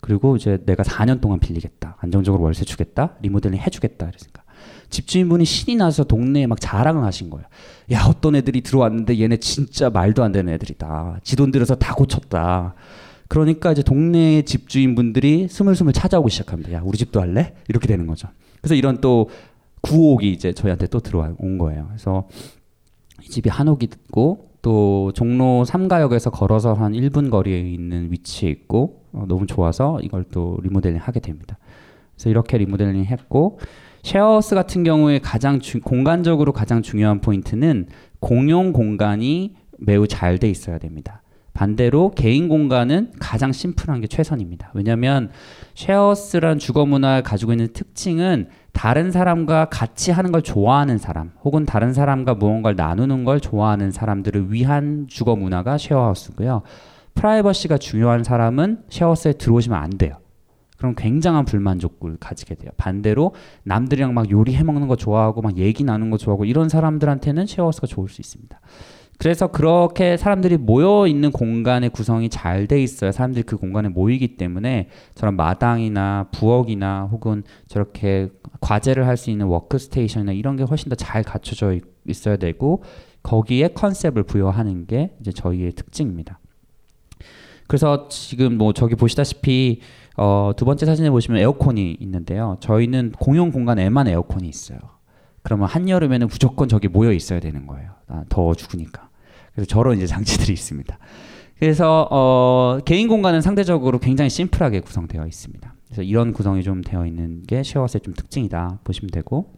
그리고 이제 내가 4년 동안 빌리겠다. 안정적으로 월세 주겠다. 리모델링 해주겠다. 이랬으니까 집주인분이 신이 나서 동네에 막 자랑을 하신 거예요. 야 어떤 애들이 들어왔는데 얘네 진짜 말도 안 되는 애들이다. 지 돈 들여서 다 고쳤다. 그러니까 이제 동네 집주인분들이 스물스물 찾아오기 시작합니다. 야 우리 집도 할래? 이렇게 되는 거죠. 그래서 이런 또 구옥이 이제 저희한테 또 들어온 거예요. 그래서 이 집이 한옥이 있고 또 종로 3가역에서 걸어서 한 1분 거리에 있는 위치에 있고 어, 너무 좋아서 이걸 또 리모델링 하게 됩니다. 그래서 이렇게 리모델링 했고 쉐어하우스 같은 경우에 가장 주, 공간적으로 가장 중요한 포인트는 공용 공간이 매우 잘 돼 있어야 됩니다. 반대로 개인 공간은 가장 심플한 게 최선입니다. 왜냐하면 쉐어하우스란 주거 문화를 가지고 있는 특징은 다른 사람과 같이 하는 걸 좋아하는 사람, 혹은 다른 사람과 무언가를 나누는 걸 좋아하는 사람들을 위한 주거 문화가 쉐어하우스고요. 프라이버시가 중요한 사람은 쉐어하우스에 들어오시면 안 돼요. 그럼 굉장한 불만족을 가지게 돼요. 반대로 남들이랑 막 요리해 먹는 거 좋아하고 막 얘기 나누는 거 좋아하고 이런 사람들한테는 쉐어하우스가 좋을 수 있습니다. 그래서 그렇게 사람들이 모여 있는 공간의 구성이 잘 돼 있어야 사람들이 그 공간에 모이기 때문에 저런 마당이나 부엌이나 혹은 저렇게 과제를 할 수 있는 워크스테이션이나 이런 게 훨씬 더 잘 갖춰져 있- 있어야 되고 거기에 컨셉을 부여하는 게 이제 저희의 특징입니다. 그래서 지금 뭐 저기 보시다시피 어, 두 번째 사진에 보시면 에어컨이 있는데요. 저희는 공용 공간에만 에어컨이 있어요. 그러면 한여름에는 무조건 저기 모여 있어야 되는 거예요. 아, 더워 죽으니까. 그래서 저런 이제 장치들이 있습니다. 그래서 어, 개인 공간은 상대적으로 굉장히 심플하게 구성되어 있습니다. 그래서 이런 구성이 좀 되어 있는 게 쉐어스의 좀 특징이다 보시면 되고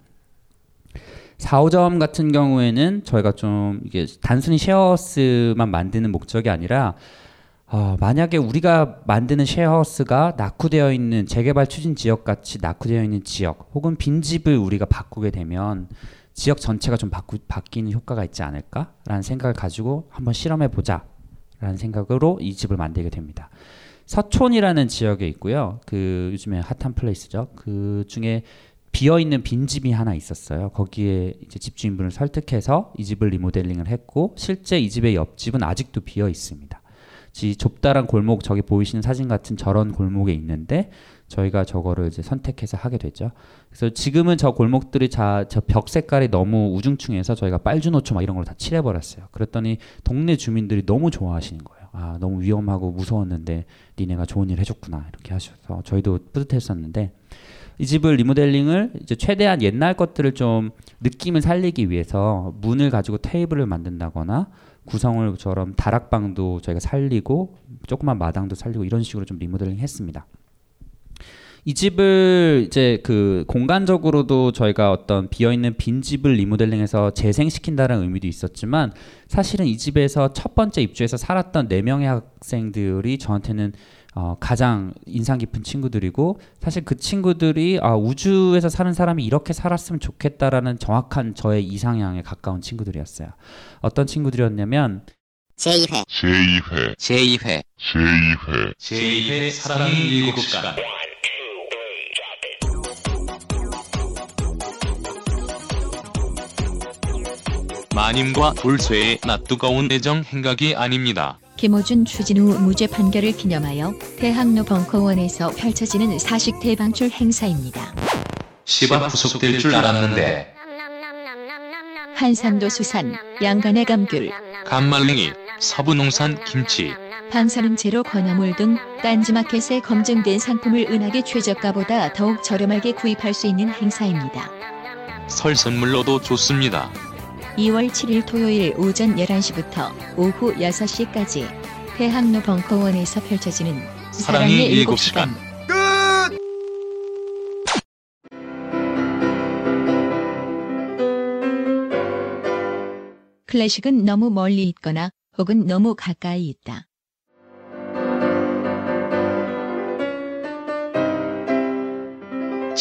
4, 5점 같은 경우에는 저희가 좀 이게 단순히 쉐어하우스만 만드는 목적이 아니라 어, 만약에 우리가 만드는 쉐어하우스가 낙후되어 있는 재개발 추진 지역 같이 낙후되어 있는 지역 혹은 빈집을 우리가 바꾸게 되면 지역 전체가 좀 바꾸, 바뀌는 효과가 있지 않을까라는 생각을 가지고 한번 실험해 보자라는 생각으로 이 집을 만들게 됩니다. 서촌이라는 지역에 있고요. 그 요즘에 핫한 플레이스죠. 그 중에 비어 있는 빈 집이 하나 있었어요. 거기에 이제 집주인분을 설득해서 이 집을 리모델링을 했고 실제 이 집의 옆집은 아직도 비어 있습니다. 지 좁다란 골목 저기 보이시는 사진 같은 저런 골목에 있는데 저희가 저거를 이제 선택해서 하게 됐죠. 그래서 지금은 저 골목들이 자, 저 벽 색깔이 너무 우중충해서 저희가 빨주노초 막 이런 걸 다 칠해버렸어요. 그랬더니 동네 주민들이 너무 좋아하시는 거예요. 아, 너무 위험하고 무서웠는데 니네가 좋은 일 해줬구나. 이렇게 하셔서 저희도 뿌듯했었는데 이 집을 리모델링을 이제 최대한 옛날 것들을 좀 느낌을 살리기 위해서 문을 가지고 테이블을 만든다거나 구성을처럼 다락방도 저희가 살리고 조그만 마당도 살리고 이런 식으로 좀 리모델링 했습니다. 이 집을 이제 그 공간적으로도 저희가 어떤 비어 있는 빈 집을 리모델링해서 재생시킨다는 의미도 있었지만 사실은 이 집에서 첫 번째 입주해서 살았던 네 명의 학생들이 저한테는 어, 가장 인상 깊은 친구들이고 사실 그 친구들이 아, 우주에서 사는 사람이 이렇게 살았으면 좋겠다라는 정확한 저의 이상향에 가까운 친구들이었어요. 어떤 친구들이었냐면 제2회. 제2회. 제2회. 제2회. 제2회. 사랑이 일곱 시간 마님과 돌쇠의 낯뜨거운 애정 행각이 아닙니다. 김호준 추진우 무죄 판결을 기념하여 대학로 벙커원에서 펼쳐지는 사식 대방출 행사입니다. 시바 후속될 줄 알았는데 한산도 수산, 양간의 감귤, 감말랭이, 서부농산 김치, 방사능 제로 건어물 등 딴지마켓에 검증된 상품을 은하계 최저가보다 더욱 저렴하게 구입할 수 있는 행사입니다. 설 선물로도 좋습니다. 2월 7일 토요일 오전 11시부터 오후 6시까지 대학로 벙커원에서 펼쳐지는 사랑의 일곱 시간. 클래식은 너무 멀리 있거나 혹은 너무 가까이 있다.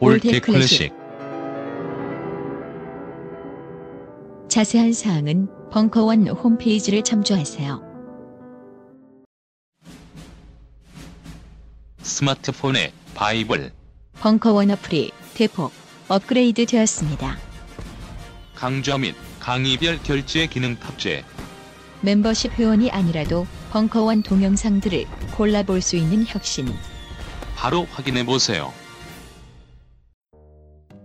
올드 클래식 자세한 사항은 벙커원 홈페이지를 참조하세요. 스마트폰에 바이블 벙커원 어플이 대폭 업그레이드 되었습니다. 강좌 및 강의별 결제 기능 탑재 멤버십 회원이 아니라도 벙커원 동영상들을 골라볼 수 있는 혁신. 바로 확인해 보세요.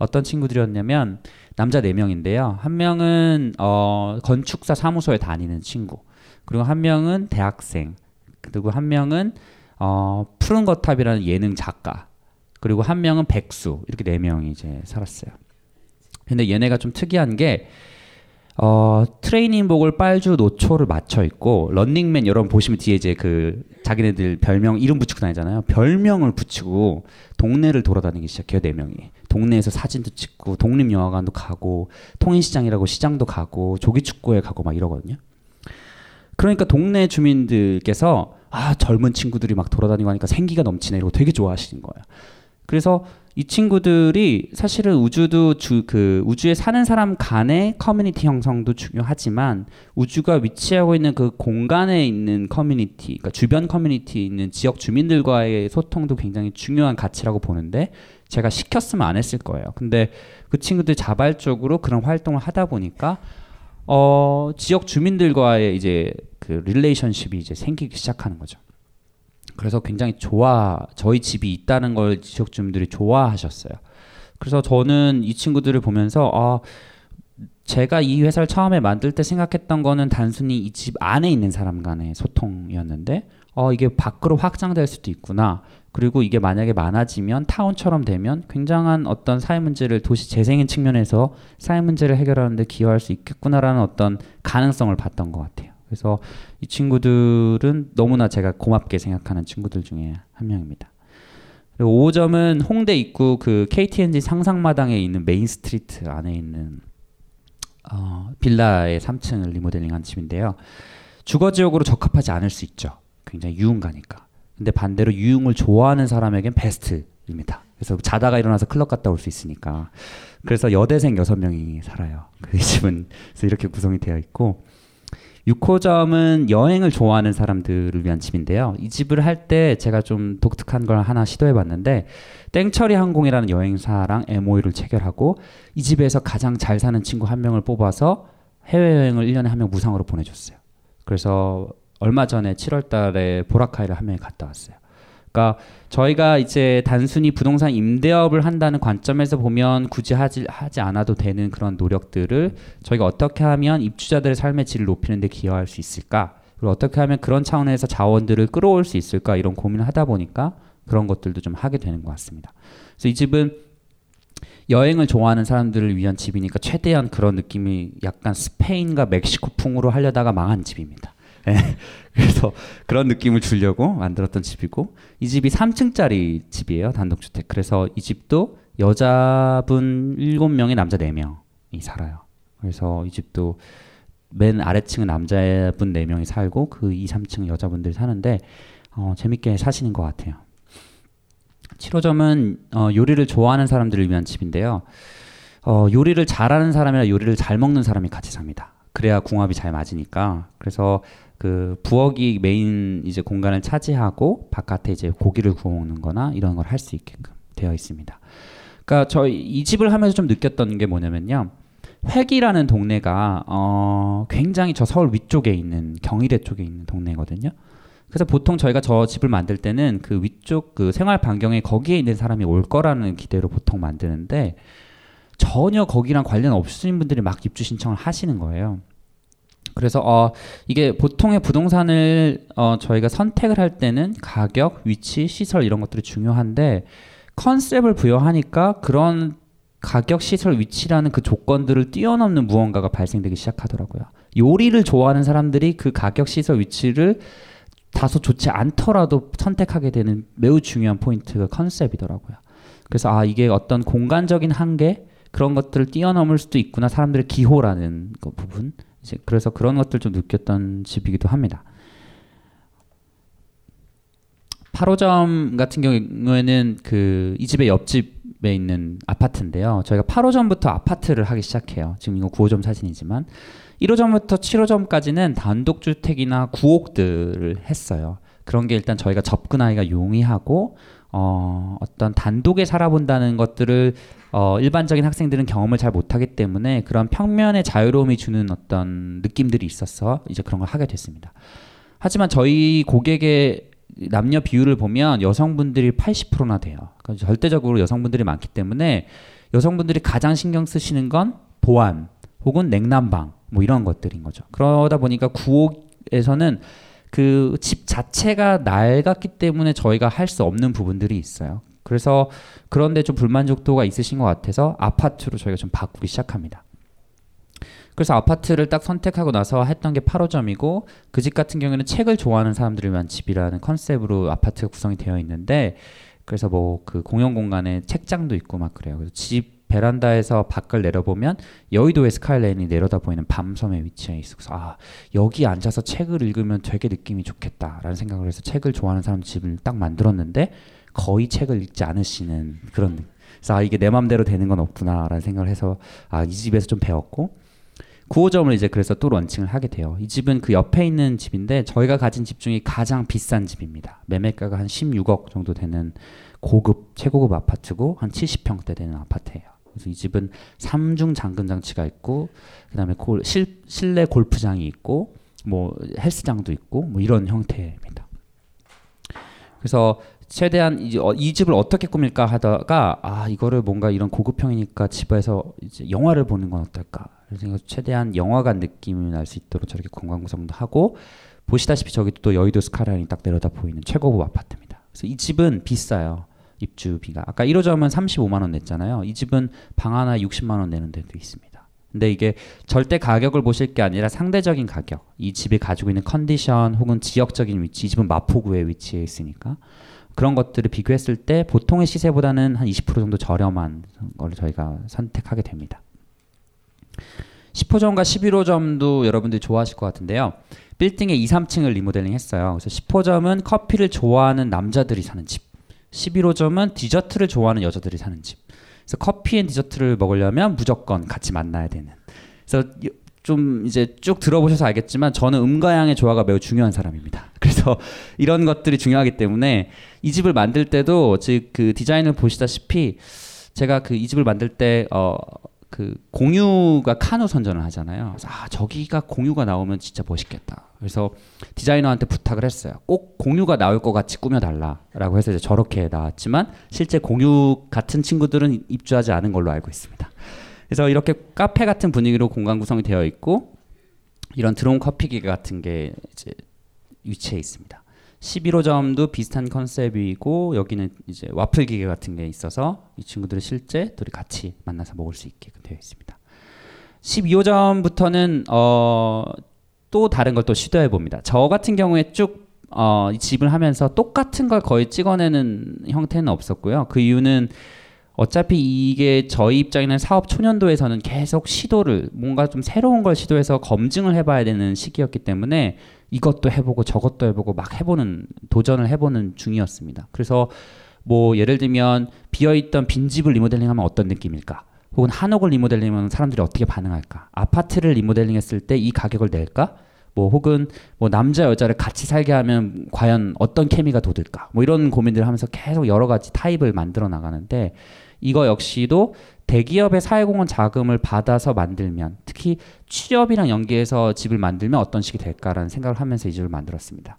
어떤 친구들이었냐면 남자 4명인데요. 한 명은 어, 건축사 사무소에 다니는 친구. 그리고 한 명은 대학생. 그리고 한 명은 어, 푸른 거탑이라는 예능 작가. 그리고 한 명은 백수. 이렇게 네 명이 이제 살았어요. 근데 얘네가 좀 특이한 게 어, 트레이닝복을 빨주 노초를 맞춰 있고 런닝맨 여러분 보시면 뒤에 이제 그 자기네들 별명 이름 붙이고 다니잖아요. 별명을 붙이고 동네를 돌아다니기 시작해요. 네 명이. 동네에서 사진도 찍고 독립영화관도 가고 통인시장이라고 시장도 가고 조기축구에 가고 막 이러거든요. 그러니까 동네 주민들께서 아 젊은 친구들이 막 돌아다니고 하니까 생기가 넘치네 이러고 되게 좋아하시는 거예요. 그래서 이 친구들이 사실은 우주도 주 그 우주에 사는 사람 간의 커뮤니티 형성도 중요하지만 우주가 위치하고 있는 그 공간에 있는 커뮤니티, 그러니까 주변 커뮤니티에 있는 지역 주민들과의 소통도 굉장히 중요한 가치라고 보는데 제가 시켰으면 안 했을 거예요. 근데 그 친구들 자발적으로 그런 활동을 하다 보니까 어 지역 주민들과의 이제 그 릴레이션십이 이제 생기기 시작하는 거죠. 그래서 굉장히 좋아 저희 집이 있다는 걸 지역 주민들이 좋아하셨어요. 그래서 저는 이 친구들을 보면서 아 제가 이 회사를 처음에 만들 때 생각했던 거는 단순히 이 집 안에 있는 사람 간의 소통이었는데 어 이게 밖으로 확장될 수도 있구나. 그리고 이게 만약에 많아지면 타운처럼 되면 굉장한 어떤 사회 문제를 도시 재생의 측면에서 사회 문제를 해결하는 데 기여할 수 있겠구나라는 어떤 가능성을 봤던 것 같아요. 그래서 이 친구들은 너무나 제가 고맙게 생각하는 친구들 중에 한 명입니다. 그리고 5호점은 홍대 입구 그 KT&G 상상마당에 있는 main street 안에 있는 어, 빌라의 3층을 리모델링한 집인데요. 주거 지역으로 적합하지 않을 수 있죠. 굉장히 유흥가니까. 근데 반대로 유흥을 좋아하는 사람에겐 베스트입니다. 그래서 자다가 일어나서 클럽 갔다 올 수 있으니까. 그래서 여대생 6명이 살아요. 그 집은 그래서 이렇게 구성이 되어 있고 6호점은 여행을 좋아하는 사람들을 위한 집인데요. 이 집을 할 때 제가 좀 독특한 걸 하나 시도해 봤는데 땡처리 항공이라는 여행사랑 MOU를 체결하고 이 집에서 가장 잘 사는 친구 한 명을 뽑아서 해외여행을 1년에 한 명 무상으로 보내줬어요. 그래서 얼마 전에 7월 달에 보라카이를 한 명이 갔다 왔어요. 그러니까 저희가 이제 단순히 부동산 임대업을 한다는 관점에서 보면 굳이 하지, 하지 않아도 되는 그런 노력들을 저희가 어떻게 하면 입주자들의 삶의 질을 높이는 데 기여할 수 있을까? 그리고 어떻게 하면 그런 차원에서 자원들을 끌어올 수 있을까? 이런 고민을 하다 보니까 그런 것들도 좀 하게 되는 것 같습니다. 그래서 이 집은 여행을 좋아하는 사람들을 위한 집이니까 최대한 그런 느낌이 약간 스페인과 멕시코풍으로 하려다가 망한 집입니다. 네. 그래서 그런 느낌을 주려고 만들었던 집이고 이 집이 3층짜리 집이에요 단독주택. 그래서 이 집도 여자분 7명에 남자 4명이 살아요. 그래서 이 집도 맨 아래층은 남자분 4명이 살고 그 2, 3층 여자분들이 사는데 어, 재밌게 사시는 것 같아요. 7호점은 어, 요리를 좋아하는 사람들을 위한 집인데요. 어, 요리를 잘하는 사람이랑 요리를 잘 먹는 사람이 같이 삽니다. 그래야 궁합이 잘 맞으니까. 그래서 그 부엌이 메인 이제 공간을 차지하고 바깥에 이제 고기를 구워 먹는거나 이런 걸 할 수 있게끔 되어 있습니다. 그러니까 저희 이 집을 하면서 좀 느꼈던 게 뭐냐면요. 획이라는 동네가 어 굉장히 저 서울 위쪽에 있는 경희대 쪽에 있는 동네거든요. 그래서 보통 저희가 저 집을 만들 때는 그 위쪽 그 생활 반경에 거기에 있는 사람이 올 거라는 기대로 보통 만드는데 전혀 거기랑 관련 없으신 분들이 막 입주 신청을 하시는 거예요. 그래서 어 이게 보통의 부동산을 어 저희가 선택을 할 때는 가격, 위치, 시설 이런 것들이 중요한데 컨셉을 부여하니까 그런 가격, 시설, 위치라는 그 조건들을 뛰어넘는 무언가가 발생되기 시작하더라고요. 요리를 좋아하는 사람들이 그 가격, 시설, 위치를 다소 좋지 않더라도 선택하게 되는 매우 중요한 포인트가 컨셉이더라고요. 그래서 아 이게 어떤 공간적인 한계 그런 것들을 뛰어넘을 수도 있구나 사람들의 기호라는 그 부분 이제 그래서 그런 것들 좀 느꼈던 집이기도 합니다. 8호점 같은 경우에는 그 이 집의 옆집에 있는 아파트인데요. 저희가 8호점부터 아파트를 하기 시작해요. 지금 이거 9호점 사진이지만 1호점부터 7호점까지는 단독주택이나 구옥들을 했어요. 그런 게 일단 저희가 접근하기가 용이하고 어, 어떤 단독에 살아본다는 것들을 어, 일반적인 학생들은 경험을 잘 못하기 때문에 그런 평면의 자유로움이 주는 어떤 느낌들이 있어서 이제 그런 걸 하게 됐습니다. 하지만 저희 고객의 남녀 비율을 보면 여성분들이 80%나 돼요. 그러니까 절대적으로 여성분들이 많기 때문에 여성분들이 가장 신경 쓰시는 건 보안 혹은 냉난방 뭐 이런 것들인 거죠. 그러다 보니까 구옥에서는 그집 자체가 낡았기 때문에 저희가 할 수 없는 부분들이 있어요. 그래서 그런데 좀 불만족도가 있으신 것 같아서 아파트로 저희가 좀 바꾸기 시작합니다. 그래서 아파트를 딱 선택하고 나서 했던 게 8호점이고 그 집 같은 경우에는 책을 좋아하는 사람들을 위한 집이라는 컨셉으로 아파트가 구성이 되어 있는데 그래서 뭐 그 공용 공간에 책장도 있고 막 그래요. 그래서 집 베란다에서 밖을 내려보면 여의도의 스카이라인이 내려다 보이는 밤섬에 위치해 있어서 아 여기 앉아서 책을 읽으면 되게 느낌이 좋겠다라는 생각을 해서 책을 좋아하는 사람 집을 딱 만들었는데 거의 책을 읽지 않으시는 그런 그래서 아 이게 내 맘대로 되는 건 없구나라는 생각을 해서 아 이 집에서 좀 배웠고 9호점을 이제 그래서 또 런칭을 하게 돼요. 이 집은 그 옆에 있는 집인데 저희가 가진 집 중에 가장 비싼 집입니다. 매매가가 한 16억 정도 되는 고급 최고급 아파트고 한 70평대 되는 아파트예요. 그래서 이 집은 삼중 잠금 장치가 있고 그다음에 골, 실, 실내 골프장이 있고 뭐 헬스장도 있고 뭐 이런 형태입니다. 그래서 최대한 이, 어, 이 집을 어떻게 꾸밀까 하다가 아 이거를 뭔가 이런 고급형이니까 집에서 이제 영화를 보는 건 어떨까 그래서 최대한 영화관 느낌이 날 수 있도록 저렇게 공간 구성도 하고 보시다시피 저기도 또 여의도 스카이라인이 딱 내려다 보이는 최고급 아파트입니다. 그래서 이 집은 비싸요. 입주비가 아까 1호점은 35만 원 냈잖아요. 이 집은 방 하나 60만 원 내는 데도 있습니다. 근데 이게 절대 가격을 보실 게 아니라 상대적인 가격. 이 집이 가지고 있는 컨디션 혹은 지역적인 위치. 이 집은 마포구에 위치해 있으니까 그런 것들을 비교했을 때 보통의 시세보다는 한 20% 정도 저렴한 걸 저희가 선택하게 됩니다. 10호점과 11호점도 여러분들이 좋아하실 것 같은데요. 빌딩의 2, 3층을 리모델링 했어요. 그래서 10호점은 커피를 좋아하는 남자들이 사는 집. 11호점은 디저트를 좋아하는 여자들이 사는 집. 그래서 커피 and 디저트를 먹으려면 무조건 같이 만나야 되는. 그래서 좀 이제 쭉 들어보셔서 알겠지만 저는 음과 양의 조화가 매우 중요한 사람입니다. 그래서 이런 것들이 중요하기 때문에 이 집을 만들 때도 즉 그 디자인을 보시다시피 제가 그 이 집을 만들 때 어 그 공유가 카누 선전을 하잖아요. 아 저기가 공유가 나오면 진짜 멋있겠다. 그래서 디자이너한테 부탁을 했어요. 꼭 공유가 나올 것 같이 꾸며달라라고 해서 이제 저렇게 나왔지만 실제 공유 같은 친구들은 입주하지 않은 걸로 알고 있습니다. 그래서 이렇게 카페 같은 분위기로 공간 구성이 되어 있고 이런 드론 커피 기계 같은 게 이제 위치해 있습니다. 11호점도 비슷한 컨셉이고 여기는 이제 와플 기계 같은 게 있어서 이 친구들을 실제 둘이 같이 만나서 먹을 수 있게 되어 있습니다. 12호점부터는 어, 또 다른 걸 또 시도해 봅니다. 저 같은 경우에 쭉 어, 이 집을 하면서 똑같은 걸 거의 찍어내는 형태는 없었고요. 그 이유는 어차피 이게 저희 입장에는 사업 초년도에서는 계속 시도를 뭔가 좀 새로운 걸 시도해서 검증을 해봐야 되는 시기였기 때문에 이것도 해보고 저것도 해보고 막 해보는 도전을 해보는 중이었습니다. 그래서 뭐 예를 들면 비어있던 빈집을 리모델링하면 어떤 느낌일까? 혹은 한옥을 리모델링하면 사람들이 어떻게 반응할까? 아파트를 리모델링했을 때 이 가격을 낼까? 뭐 혹은 뭐 남자 여자를 같이 살게 하면 과연 어떤 케미가 돋을까? 뭐 이런 고민들을 하면서 계속 여러 가지 타입을 만들어 나가는데 이거 역시도 대기업의 사회공헌 자금을 받아서 만들면 특히 취업이랑 연계해서 집을 만들면 어떤 식이 될까라는 생각을 하면서 이 집을 만들었습니다.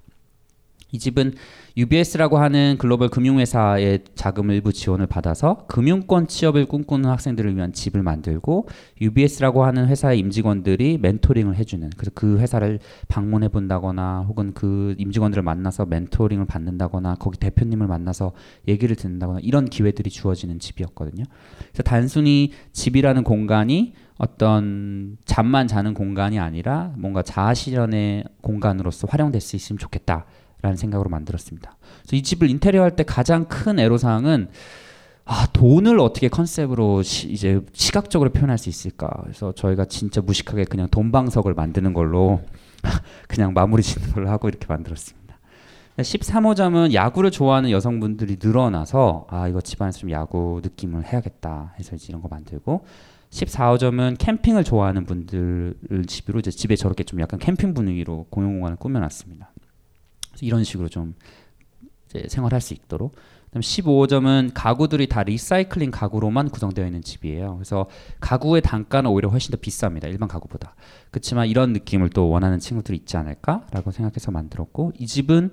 이 집은 UBS라고 하는 글로벌 금융회사의 자금 일부 지원을 받아서 금융권 취업을 꿈꾸는 학생들을 위한 집을 만들고 UBS라고 하는 회사의 임직원들이 멘토링을 해주는 그래서 그 회사를 방문해 본다거나 혹은 그 임직원들을 만나서 멘토링을 받는다거나 거기 대표님을 만나서 얘기를 듣는다거나 이런 기회들이 주어지는 집이었거든요. 그래서 단순히 집이라는 공간이 어떤 잠만 자는 공간이 아니라 뭔가 자아 실현의 공간으로서 활용될 수 있으면 좋겠다. 라는 생각으로 만들었습니다. 그래서 이 집을 인테리어 할 때 가장 큰 애로사항은 아, 돈을 어떻게 컨셉으로 시, 이제 시각적으로 표현할 수 있을까? 그래서 저희가 진짜 무식하게 그냥 돈방석을 만드는 걸로 그냥 마무리 짓는 걸로 하고 이렇게 만들었습니다. 13호점은 야구를 좋아하는 여성분들이 늘어나서 아 이거 집안에서 좀 야구 느낌을 해야겠다 해서 이런 거 만들고 14호점은 캠핑을 좋아하는 분들을 집으로 이제 집에 저렇게 좀 약간 캠핑 분위기로 공용 공간을 꾸며놨습니다. 이런 식으로 좀 생활할 수 있도록. 그다음 15호점은 가구들이 다 리사이클링 가구로만 구성되어 있는 집이에요. 그래서 가구의 단가는 오히려 훨씬 더 비쌉니다. 일반 가구보다. 그렇지만 이런 느낌을 또 원하는 친구들이 있지 않을까라고 생각해서 만들었고 이 집은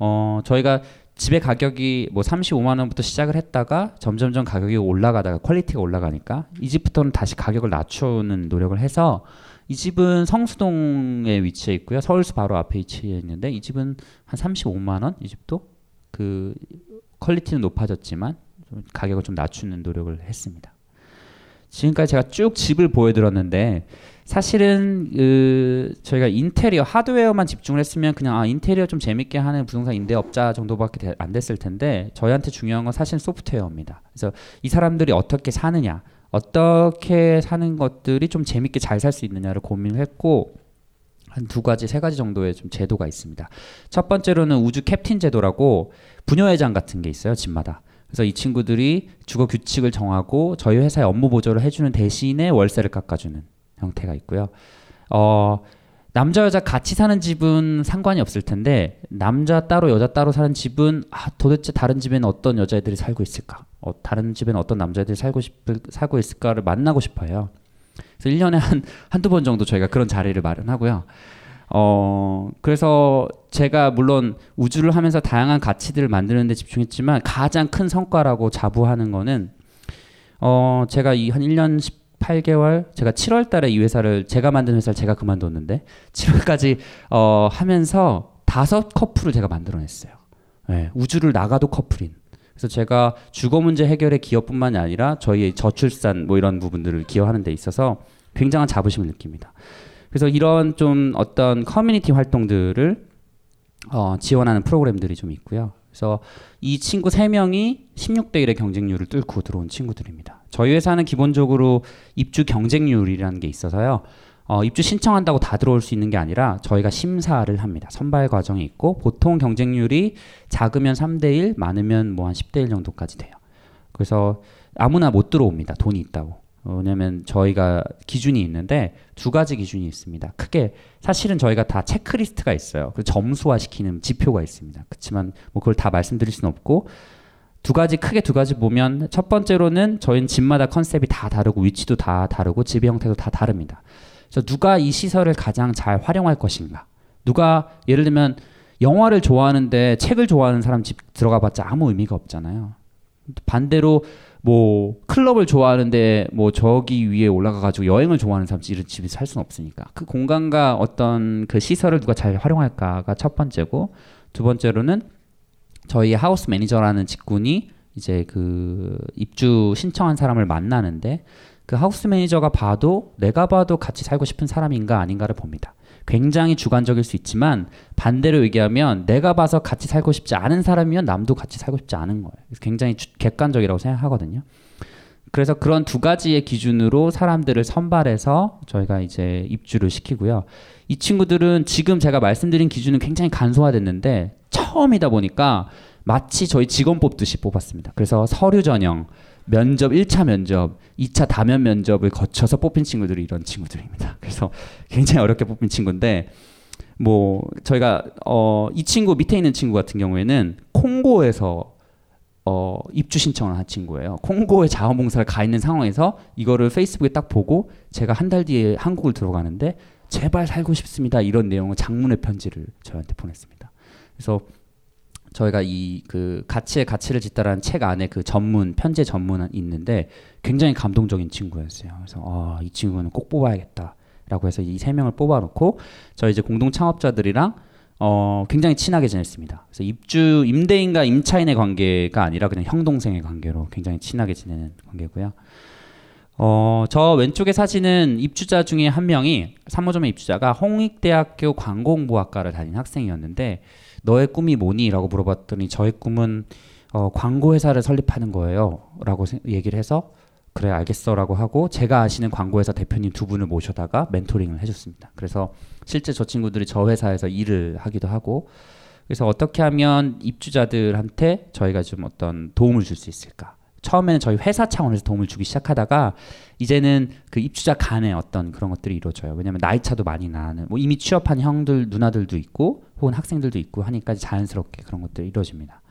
어 저희가 집의 가격이 뭐 35만 원부터 시작을 했다가 점점점 가격이 올라가다가 quality가 올라가니까 이 집부터는 다시 가격을 낮추는 노력을 해서 이 집은 성수동에 위치해 있고요. 서울수 바로 앞에 위치해 있는데 이 집은 한 35만 원. 이 집도 그 퀄리티는 높아졌지만 좀 가격을 좀 낮추는 노력을 했습니다. 지금까지 제가 쭉 집을 보여드렸는데 사실은 그 저희가 인테리어 하드웨어만 집중을 했으면 그냥 아 인테리어 좀 재밌게 하는 부동산 임대업자 정도밖에 안 됐을 텐데 저희한테 중요한 건 사실 소프트웨어입니다. 그래서 이 사람들이 어떻게 사느냐, 어떻게 사는 것들이 좀 재밌게 잘 살 수 있느냐를 고민을 했고 한 두 가지, 세 가지 정도의 좀 제도가 있습니다. 첫 번째로는 우주 캡틴 제도라고 부녀회장 같은 게 있어요, 집마다. 그래서 이 친구들이 주거 규칙을 정하고 저희 회사에 업무 보조를 해주는 대신에 월세를 깎아주는 형태가 있고요. 어, 남자 여자 같이 사는 집은 상관이 없을 텐데 남자 따로 여자 따로 사는 집은 아, 도대체 다른 집에는 어떤 여자애들이 살고 있을까? 어, 다른 집에는 어떤 남자애들이 살고 싶 살고 있을까를 만나고 싶어요. 그래서 1년에 한 한두 번 정도 저희가 그런 자리를 마련하고요. 어, 그래서 제가 물론 우주를 하면서 다양한 가치들을 만드는 데 집중했지만 가장 큰 성과라고 자부하는 거는 어, 제가 이 한 1년 18개월 제가 7월 달에 이 회사를 제가 만든 회사를 제가 그만뒀는데 7월까지 어, 하면서 다섯 커플을 제가 만들어냈어요. 네, 우주를 나가도 커플인. 그래서 제가 주거 문제 해결의 기여뿐만이 아니라 저희의 저출산 뭐 이런 부분들을 기여하는 데 있어서 굉장한 자부심을 느낍니다. 그래서 이런 좀 어떤 커뮤니티 활동들을 어, 지원하는 프로그램들이 좀 있고요. 그래서 이 친구 세명이 16대 1의 경쟁률을 뚫고 들어온 친구들입니다. 저희 회사는 기본적으로 입주 경쟁률이라는 게 있어서요. 어, 입주 신청한다고 다 들어올 수 있는 게 아니라 저희가 심사를 합니다. 선발 과정이 있고 보통 경쟁률이 작으면 3대 1, 많으면 뭐 한 10대 1 정도까지 돼요. 그래서 아무나 못 들어옵니다. 돈이 있다고. 어, 왜냐면 저희가 기준이 있는데 두 가지 기준이 있습니다. 크게 사실은 저희가 다 체크리스트가 있어요. 그 점수화 시키는 지표가 있습니다. 그렇지만 뭐 그걸 다 말씀드릴 수는 없고 두 가지 크게 두 가지 보면 첫 번째로는 저희는 집마다 컨셉이 다 다르고 위치도 다 다르고 집의 형태도 다 다릅니다. 그래서 누가 이 시설을 가장 잘 활용할 것인가? 누가 예를 들면 영화를 좋아하는데 책을 좋아하는 사람 집 들어가 봤자 아무 의미가 없잖아요. 반대로 뭐 클럽을 좋아하는데 뭐 저기 위에 올라가 가지고 여행을 좋아하는 사람 이런 집에 살 수는 없으니까 그 공간과 어떤 그 시설을 누가 잘 활용할까가 첫 번째고 두 번째로는 저희 하우스 매니저라는 직군이 이제 그 입주 신청한 사람을 만나는데 그 하우스 매니저가 봐도 내가 봐도 같이 살고 싶은 사람인가 아닌가를 봅니다. 굉장히 주관적일 수 있지만 반대로 얘기하면 내가 봐서 같이 살고 싶지 않은 사람이면 남도 같이 살고 싶지 않은 거예요. 굉장히 주, 객관적이라고 생각하거든요. 그래서 그런 두 가지의 기준으로 사람들을 선발해서 저희가 이제 입주를 시키고요. 이 친구들은 지금 제가 말씀드린 기준은 굉장히 간소화됐는데 처음이다 보니까 마치 저희 직원 뽑듯이 뽑았습니다. 그래서 서류 전형, 면접 1차 면접, 2차 다면 면접을 거쳐서 뽑힌 친구들이 이런 친구들입니다. 그래서 굉장히 어렵게 뽑힌 친구인데 뭐 저희가 어 이 친구 밑에 있는 친구 같은 경우에는 콩고에서 어 입주 신청을 한 친구예요. 콩고에 자원봉사를 가 있는 상황에서 이거를 페이스북에 딱 보고 제가 한 달 뒤에 한국을 들어가는데 제발 살고 싶습니다. 이런 내용을 장문의 편지를 저한테 보냈습니다. 그래서 저희가 이 그 가치의 가치를 짓다라는 책 안에 그 전문 편제 전문은 있는데 굉장히 감동적인 친구였어요. 그래서 아, 이 친구는 꼭 뽑아야겠다라고 해서 이 세 명을 뽑아놓고 저희 이제 공동 창업자들이랑 어, 굉장히 친하게 지냈습니다. 그래서 입주 임대인과 임차인의 관계가 아니라 그냥 형 동생의 관계로 굉장히 친하게 지내는 관계고요. 어, 저 왼쪽에 사진은 입주자 중에 한 명이 3호점의 입주자가 홍익대학교 광공부학과를 다닌 학생이었는데 너의 꿈이 뭐니?라고 물어봤더니 저의 꿈은 어, 광고 회사를 설립하는 거예요.라고 세- 얘기를 해서 그래 알겠어 라고 하고 제가 아시는 광고회사 대표님 두 분을 모셔다가 멘토링을 해줬습니다. 그래서 실제 저 친구들이 저 회사에서 일을 하기도 하고 그래서 어떻게 하면 입주자들한테 저희가 좀 어떤 도움을 줄 수 있을까? 처음에는 저희 회사 차원에서 도움을 주기 시작하다가 이제는 그 입주자 간의 어떤 그런 것들이 이루어져요. 왜냐하면 나이 차도 많이 나는 뭐 이미 취업한 형들 누나들도 있고 혹은 학생들도 있고 하니까 자연스럽게 그런 것들이 이루어집니다.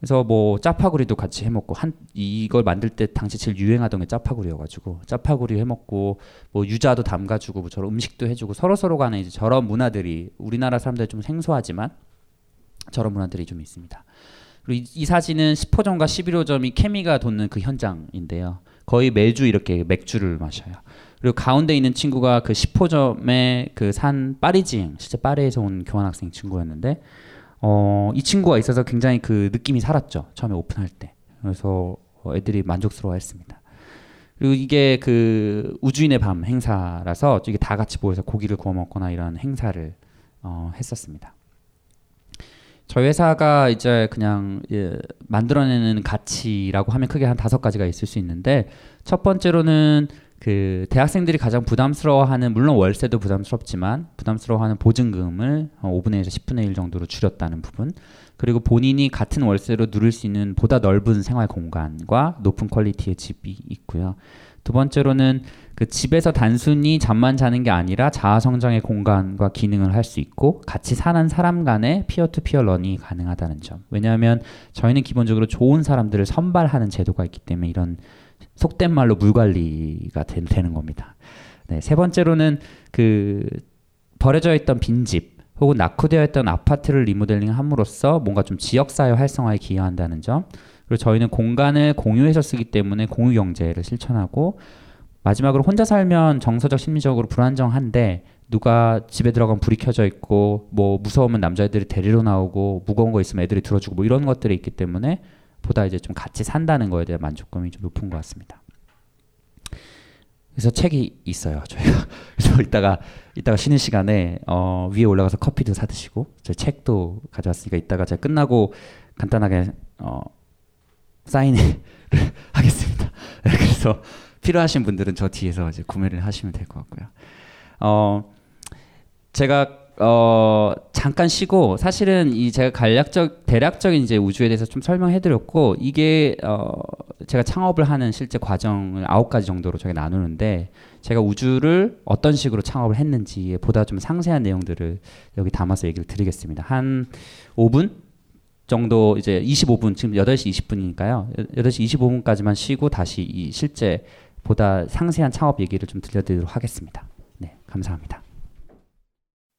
그래서 뭐 짜파구리도 같이 해먹고 한 이걸 만들 때 당시 제일 유행하던 게 짜파구리여가지고 짜파구리 해먹고 뭐 유자도 담가주고 뭐 저런 음식도 해주고 서로 서로 간에 이제 저런 문화들이 우리나라 사람들 좀 생소하지만 저런 문화들이 좀 있습니다. 그리고 이, 이 사진은 10호점과 11호점이 케미가 돋는 그 현장인데요. 거의 매주 이렇게 맥주를 마셔요. 그리고 가운데 있는 친구가 그 10호점의 그 산 파리지행, 실제 파리에서 온 교환학생 친구였는데 어, 이 친구가 있어서 굉장히 그 느낌이 살았죠. 처음에 오픈할 때. 그래서 어, 애들이 만족스러워했습니다. 그리고 이게 그 우주인의 밤 행사라서 이게 다 같이 모여서 고기를 구워 먹거나 이런 행사를 어, 했었습니다. 저희 회사가 이제 그냥 예, 만들어내는 가치라고 하면 크게 한 다섯 가지가 있을 수 있는데 첫 번째로는 그 대학생들이 가장 부담스러워하는 물론 월세도 부담스럽지만 부담스러워하는 보증금을 어, 5분의 1에서 10분의 1 정도로 줄였다는 부분 그리고 본인이 같은 월세로 누릴 수 있는 보다 넓은 생활 공간과 높은 quality의 집이 있고요. 두 번째로는 그 집에서 단순히 잠만 자는 게 아니라 자아 성장의 공간과 기능을 할 수 있고 같이 사는 사람 간의 peer to peer learn이 가능하다는 점. 왜냐하면 저희는 기본적으로 좋은 사람들을 선발하는 제도가 있기 때문에 이런 속된 말로 물 관리가 되는 겁니다. 네, 세 번째로는 그 버려져 있던 빈집 혹은 낙후되어 있던 아파트를 리모델링 함으로써 뭔가 좀 지역사회 활성화에 기여한다는 점. 그리고 저희는 공간을 공유해서 쓰기 때문에 공유 경제를 실천하고 마지막으로 혼자 살면 정서적 심리적으로 불안정한데 누가 집에 들어가면 불이 켜져 있고 뭐 무서우면 남자애들이 데리러 나오고 무거운 거 있으면 애들이 들어주고 뭐 이런 것들이 있기 때문에 보다 이제 좀 같이 산다는 거에 대한 만족감이 좀 높은 것 같습니다. 그래서 책이 있어요 저희가 그래서 이따가 이따가 쉬는 시간에 어, 위에 올라가서 커피도 사 드시고 저 책도 가져왔으니까 이따가 제가 끝나고 간단하게 어, 사인을 하겠습니다. 네, 그래서 필요하신 분들은 저 뒤에서 이제 구매를 하시면 될 것 같고요. 어, 제가 어, 잠깐 쉬고 사실은 이 제가 간략적 대략적인 이제 우주에 대해서 좀 설명해 드렸고 이게 어, 제가 창업을 하는 실제 과정을 아홉 가지 정도로 저희가 나누는데 제가 우주를 어떤 식으로 창업을 했는지에 보다 좀 상세한 내용들을 여기 담아서 얘기를 드리겠습니다. 한 5분 정도 이제 25분 지금 8시 20분이니까요. 8시 25분까지만 쉬고 다시 이 실제 보다 상세한 창업 얘기를 좀 들려드리도록 하겠습니다. 네, 감사합니다.